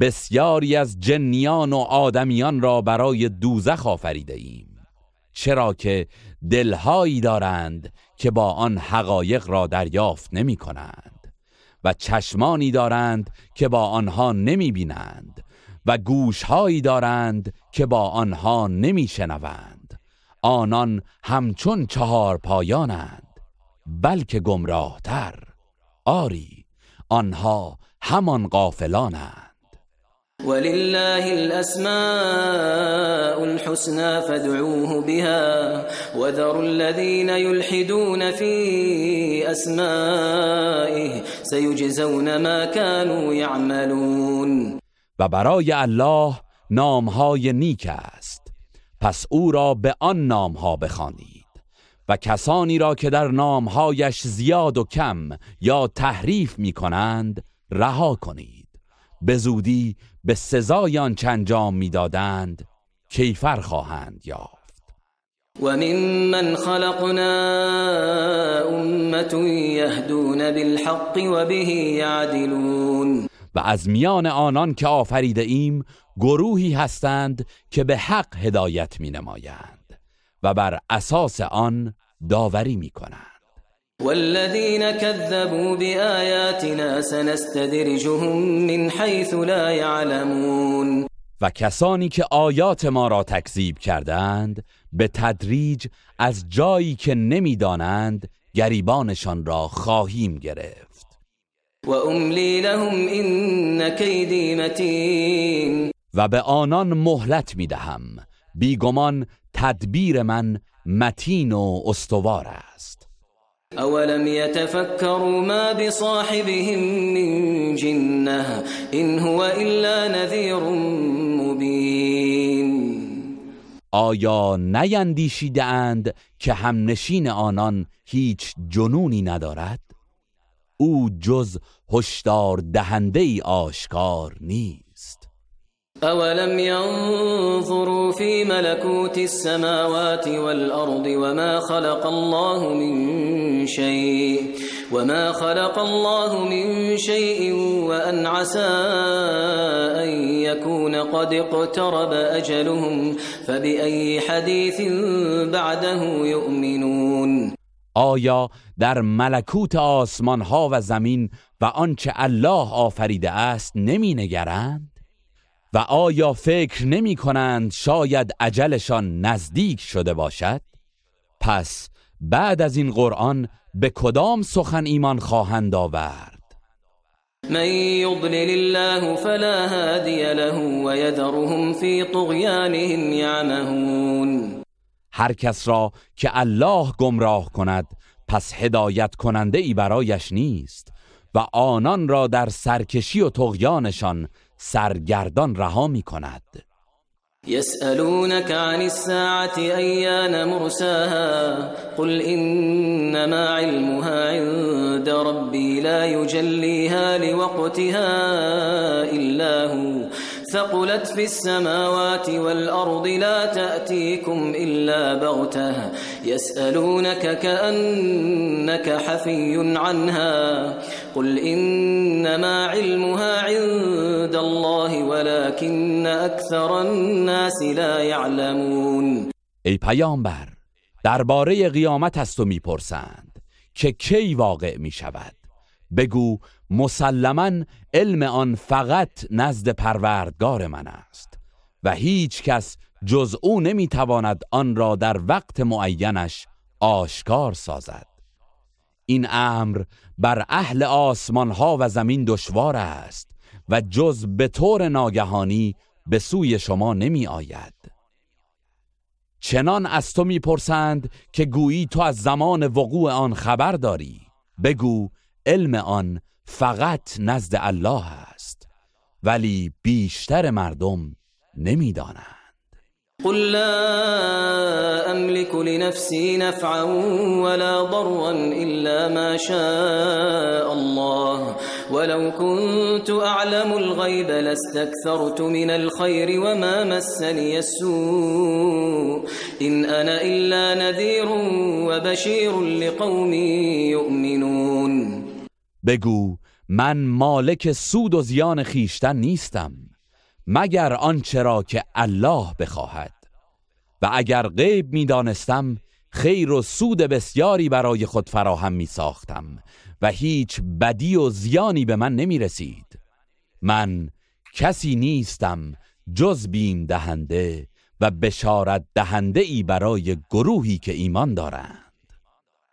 بسیاری از جنیان و آدمیان را برای دوزخ آفریده ایم. چرا که دلهایی دارند که با آن حقایق را دریافت نمی کنند و چشمانی دارند که با آنها نمی بینند و گوشهایی دارند که با آنها نمی شنوند. آنان همچون چهار پایانند بلکه گمراهتر. آری آنها همان غافلانند. ولله الأسماء الحسنى فادعوه بها وذروا الذين يلحدون في أسمائه سيجزون ما كانوا يعملون. و برای الله نامهای نیک است. پس او را به آن نامها بخوانید و کسانی را که در نامهایش زیاد و کم یا تحریف می کنند رها کنید. به زودی به سزای آنچه انجام می‌دادند کیفر خواهند یافت. و من خلقنا امت یهدون بالحق و به یعدلون. و از میان آنان که آفریده ایم گروهی هستند که به حق هدایت می نمایند و بر اساس آن داوری می کنند. والذين كذبوا بآياتنا سنستدرجهم من حيث لا يعلمون. و کسانی که آیات ما را تکذیب کردند به تدریج از جایی که نمی‌دانند گریبانشان را خواهیم گرفت. و املی لهم ان کیدی متین و به آنان مهلت می‌دهم. بیگمان تدبیر من متین و استوار است. أولم يتفكروا ما بصاحبهم من جنة إن هو إلا نذير مبين آیا نیندیشیده اند که همنشین آنان هیچ جنونی ندارد؟ او جز هشدار دهنده ای آشکار نیست اولم ينظروا في ملكوت السماوات والأرض وما خلق الله من شيء وما خلق الله من شيء وأن عسى أن يكون قد اقترب أجلهم فبأي حديث بعده يؤمنون آیا در ملکوت آسمان ها و زمین و آنچه الله آفریده است نمی نگرند؟ و آیا فکر نمی کنند شاید عجلشان نزدیک شده باشد؟ پس بعد از این قرآن به کدام سخن ایمان خواهند آورد؟ من يضلل الله فلا هادي له ويذرهم في طغيانهم يعمهون هر کس را که الله گمراه کند پس هدایت کننده ای برایش نیست و آنان را در سرکشی و تغیانشان سرگردان رها می کند يسألونك عن الساعة أيان مرساها قل إنما علمها عند ربي لا يجليها لوقتها إلا هو. ثقلت في السماوات والأرض لا تأتيكم إلا بغتها يسألونك كأنك حفي عنها قل إنما علمها عند الله ولكن أكثر الناس لا يعلمون. ای پیامبر درباره قیامت از تو می‌پرسند که کی واقع می شود بگو مسلما علم آن فقط نزد پروردگار من است و هیچ کس جز او نمی‌تواند آن را در وقت معینش آشکار سازد. این امر بر اهل آسمان ها و زمین دشوار است و جز به طور ناگهانی به سوی شما نمی آید چنان از تو می‌پرسند که گویی تو از زمان وقوع آن خبر داری. بگو علم آن فقط نزد الله است ولی بیشتر مردم نمی‌دانند. قل لا أملك لنفسي نفعا ولا ضرا إلا ما شاء الله. ولو كنت أعلم الغيب لاستكثرت من الخير وما مسني السوء. إن أنا إلا نذير وبشير لقوم يؤمنون. بگو من مالک سود و زیان خیشتن نیستم مگر آنچه را که الله بخواهد. و اگر غیب می‌دانستم خیر و سود بسیاری برای خود فراهم می ساختم و هیچ بدی و زیانی به من نمی رسید من کسی نیستم جز بیم دهنده و بشارت دهنده ای برای گروهی که ایمان دارند.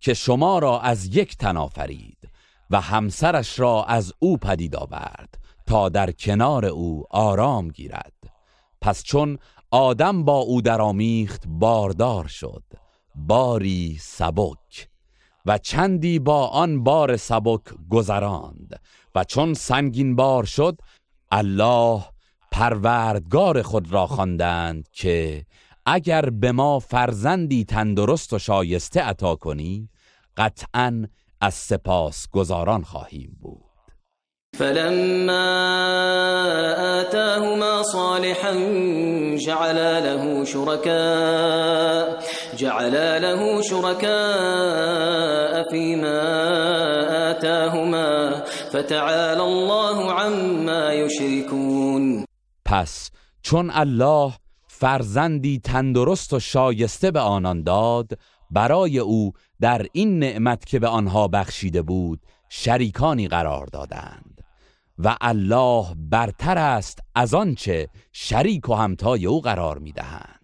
که شما را از یک تن آفرید و همسرش را از او پدید آورد تا در کنار او آرام گیرد. پس چون آدم با او درآمیخت باردار شد. باری سبک. و چندی با آن بار سبک گذراند و چون سنگین بار شد الله پروردگار خود را خواندند که اگر به ما فرزندی تندرست و شایسته عطا کنی قطعا از سپاس گزاران خواهیم بود. فلما آتاهما صالحا جعل له شركاء جعل له شركاء فيما آتاهما فتعالى الله عما يشركون پس چون الله فرزندی تندرست و شایسته به آنان داد. برای او در این نعمت که به آنها بخشیده بود شریکانی قرار دادند. و الله برتر است از آنچه شریک و همتای او قرار می‌دهند.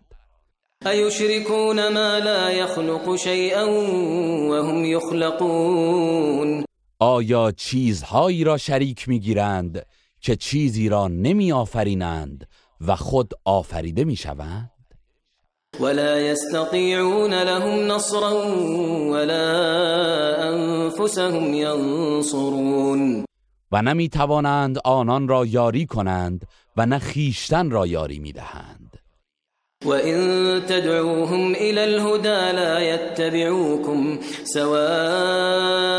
أيشركون ما لا يخلق شيئا وهم يخلقون آیا چیزهایی را شریک می‌گیرند که چیزی را نمی آفرینند و خود آفریده می‌شوند؟ ولا يستطيعون لهم نصرا ولا أنفسهم ينصرون. و نمی توانند آنان را یاری کنند و نه خیشتن را یاری می‌دهند. وإن تدعوهم إلى الهدى لا يتبعوكم سواء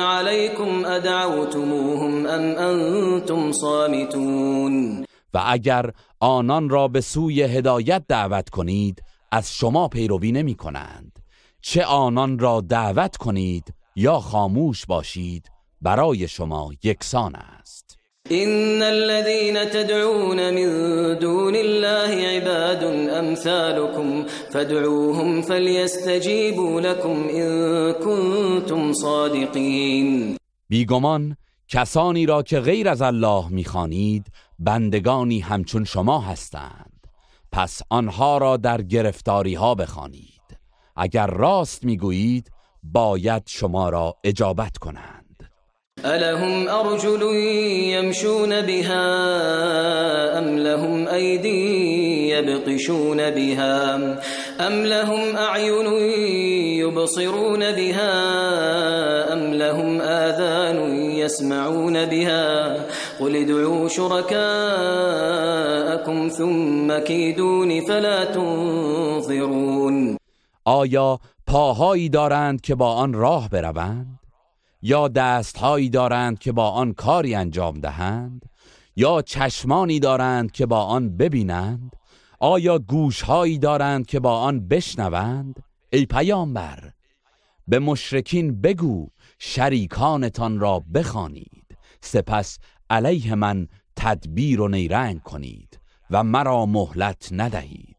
عليكم أدعوتموهم أم أنتم صامتون. و اگر آنان را به سوی هدایت دعوت کنید از شما پیروی نمی کنند چه آنان را دعوت کنید یا خاموش باشید برای شما یکسان است. إن الذين تدعون من دون الله عباد أمثالكم فادعوهم فليستجيبوا لكم إن كنتم صادقين. بیگمان کسانی را که غیر از الله می‌خوانید بندگانی همچون شما هستند. پس آنها را در گرفتاری ها بخوانید. اگر راست می‌گویید باید شما را اجابت کنند. ألهم أرجل يمشون بها أم لهم أيدي يبطشون بها أم لهم أعين يبصرون بها أم لهم آذان يسمعون بها قل ادعوا شركاءكم ثم كيدون فلا تنظرون. آیا پاهایی دارند که با آن راه بروند؟ یا دستهایی دارند که با آن کاری انجام دهند؟ یا چشمانی دارند که با آن ببینند؟ آیا گوشهایی دارند که با آن بشنوند؟ ای پیامبر به مشرکین بگو شریکانتان را بخوانید. سپس علیه من تدبیر و نیرنگ کنید و مرا مهلت ندهید.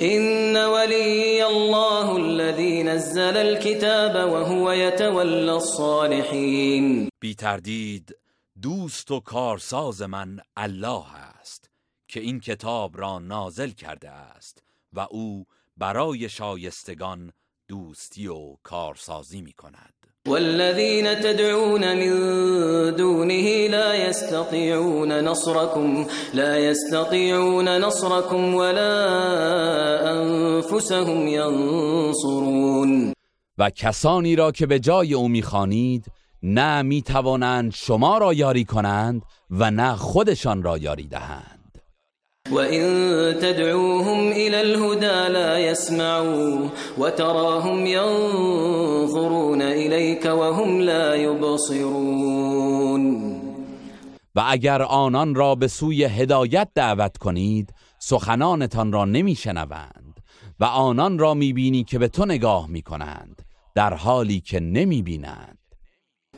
إن ولي الله الذي نزل الكتاب وهو يتولى الصالحين. بی تردید دوست و کارساز من الله است که این کتاب را نازل کرده است و او برای شایستگان دوستی و کارسازی می کند والذين تدعون من دونه لا يستطيعون نصركم لا يستطيعون نصركم ولا أنفسهم ينصرون. و کسانی را که به جای او می‌خوانید نه می‌توانند شما را یاری کنند و نه خودشان را یاری دهند. وإن تدعوهم إلى الهدى لا يسمعوا وتراهم ينظرون إليك وهم لا يبصرون و اگر آنان را به سوی هدایت دعوت کنید سخنانتان را نمیشنوند و آنان را می‌بینی که به تو نگاه می‌کنند در حالی که نمی‌بینند.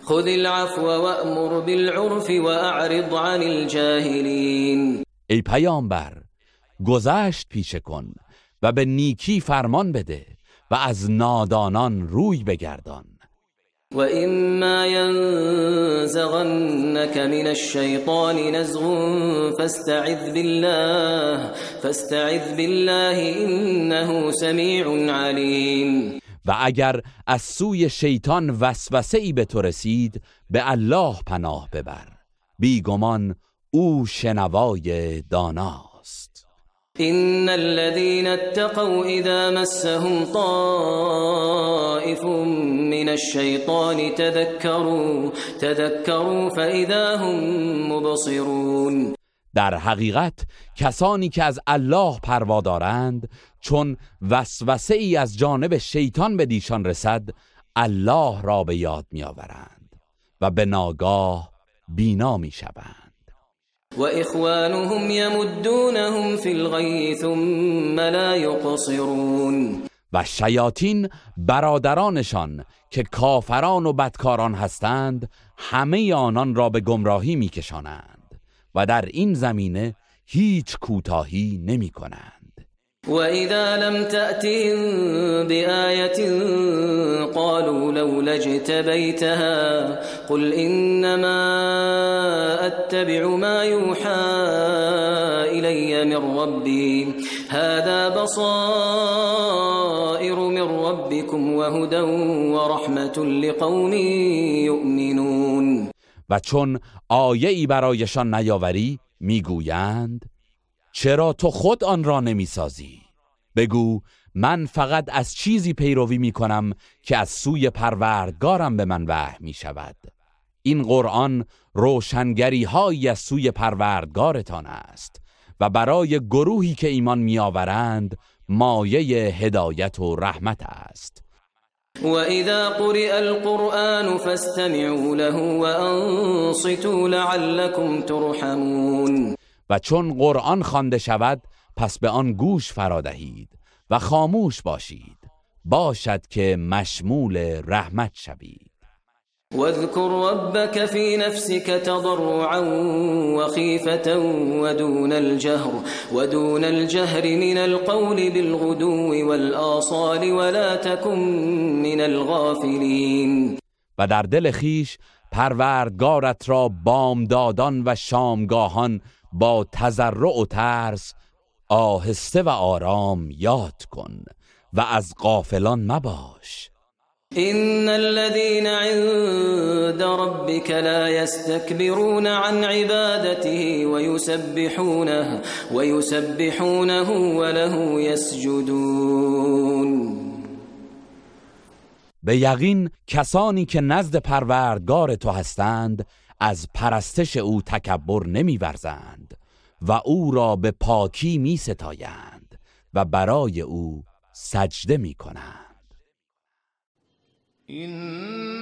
خذ العفو وأمر بالعرف وأعرض عن الجاهلين ای پیامبر گذشت پیشه کن و به نیکی فرمان بده و از نادانان روی بگردان. وإما ينزغنك من الشيطان نزغ فاستعذ بالله فاستعذ بالله إنه سميع عليم و اگر از سوی شیطان وسوسه ای به تو رسید به الله پناه ببر. بیگمان او شنوای داناست. إن الذين اتقوا إذا مسهم طائف من الشيطان تذكروا تذكروا فإذا هم مبصرون. در حقیقت کسانی که از الله پروا دارند چون وسوسه ای از جانب شیطان به دیشان رسد الله را به یاد میآورند و به ناگاه بینا می‌شوند. وإخوانهم يمدونهم في الغي ثم لا يقصرون. و شیاطین برادرانشان که کافران و بدکاران هستند همه آنان را به گمراهی میکشانند و در این زمینه هیچ کوتاهی نمی کنند وإذا لم تأتهم بآية قالوا لولا اجتبيتها قل إنما أتبع ما يوحى إلي من ربي هذا بصائر من ربكم وهدى ورحمة لقوم يؤمنون. و چون آیه ای برایشان نیاوری میگویند چرا تو خود آن را نمیسازی؟ بگو من فقط از چیزی پیروی می کنم که از سوی پروردگارم به من وحی می شود این قرآن روشنگری هایی از سوی پروردگارتان است و برای گروهی که ایمان می آورند مایه هدایت و رحمت است. وإذا قرئ القرآن فاستمعوا له وأنصتوا لعلكم ترحمون. و چون قرآن خوانده شود پس به آن گوش فرا دهید و خاموش باشید. باشد که مشمول رحمت شوید. واذكر ربك في نفسك تضرعا وخيفة ودون الجهر ودون الجهر من القول بالغدو والآصال ولا تكن من الغافلين و در دل خیش پروردگارت را بامدادان و شامگاهان با تضرع و ترس آهسته و آرام یاد کن و از غافلان مباش. إن الذين عند ربك لا يستكبرون عن عبادته ويسبحونه ويسبحونه وله يسجدون. به یقین کسانی که نزد پروردگار تو هستند از پرستش او تکبر نمیورزند. و او را به پاکی می ستایند و برای او سجده می کنند إن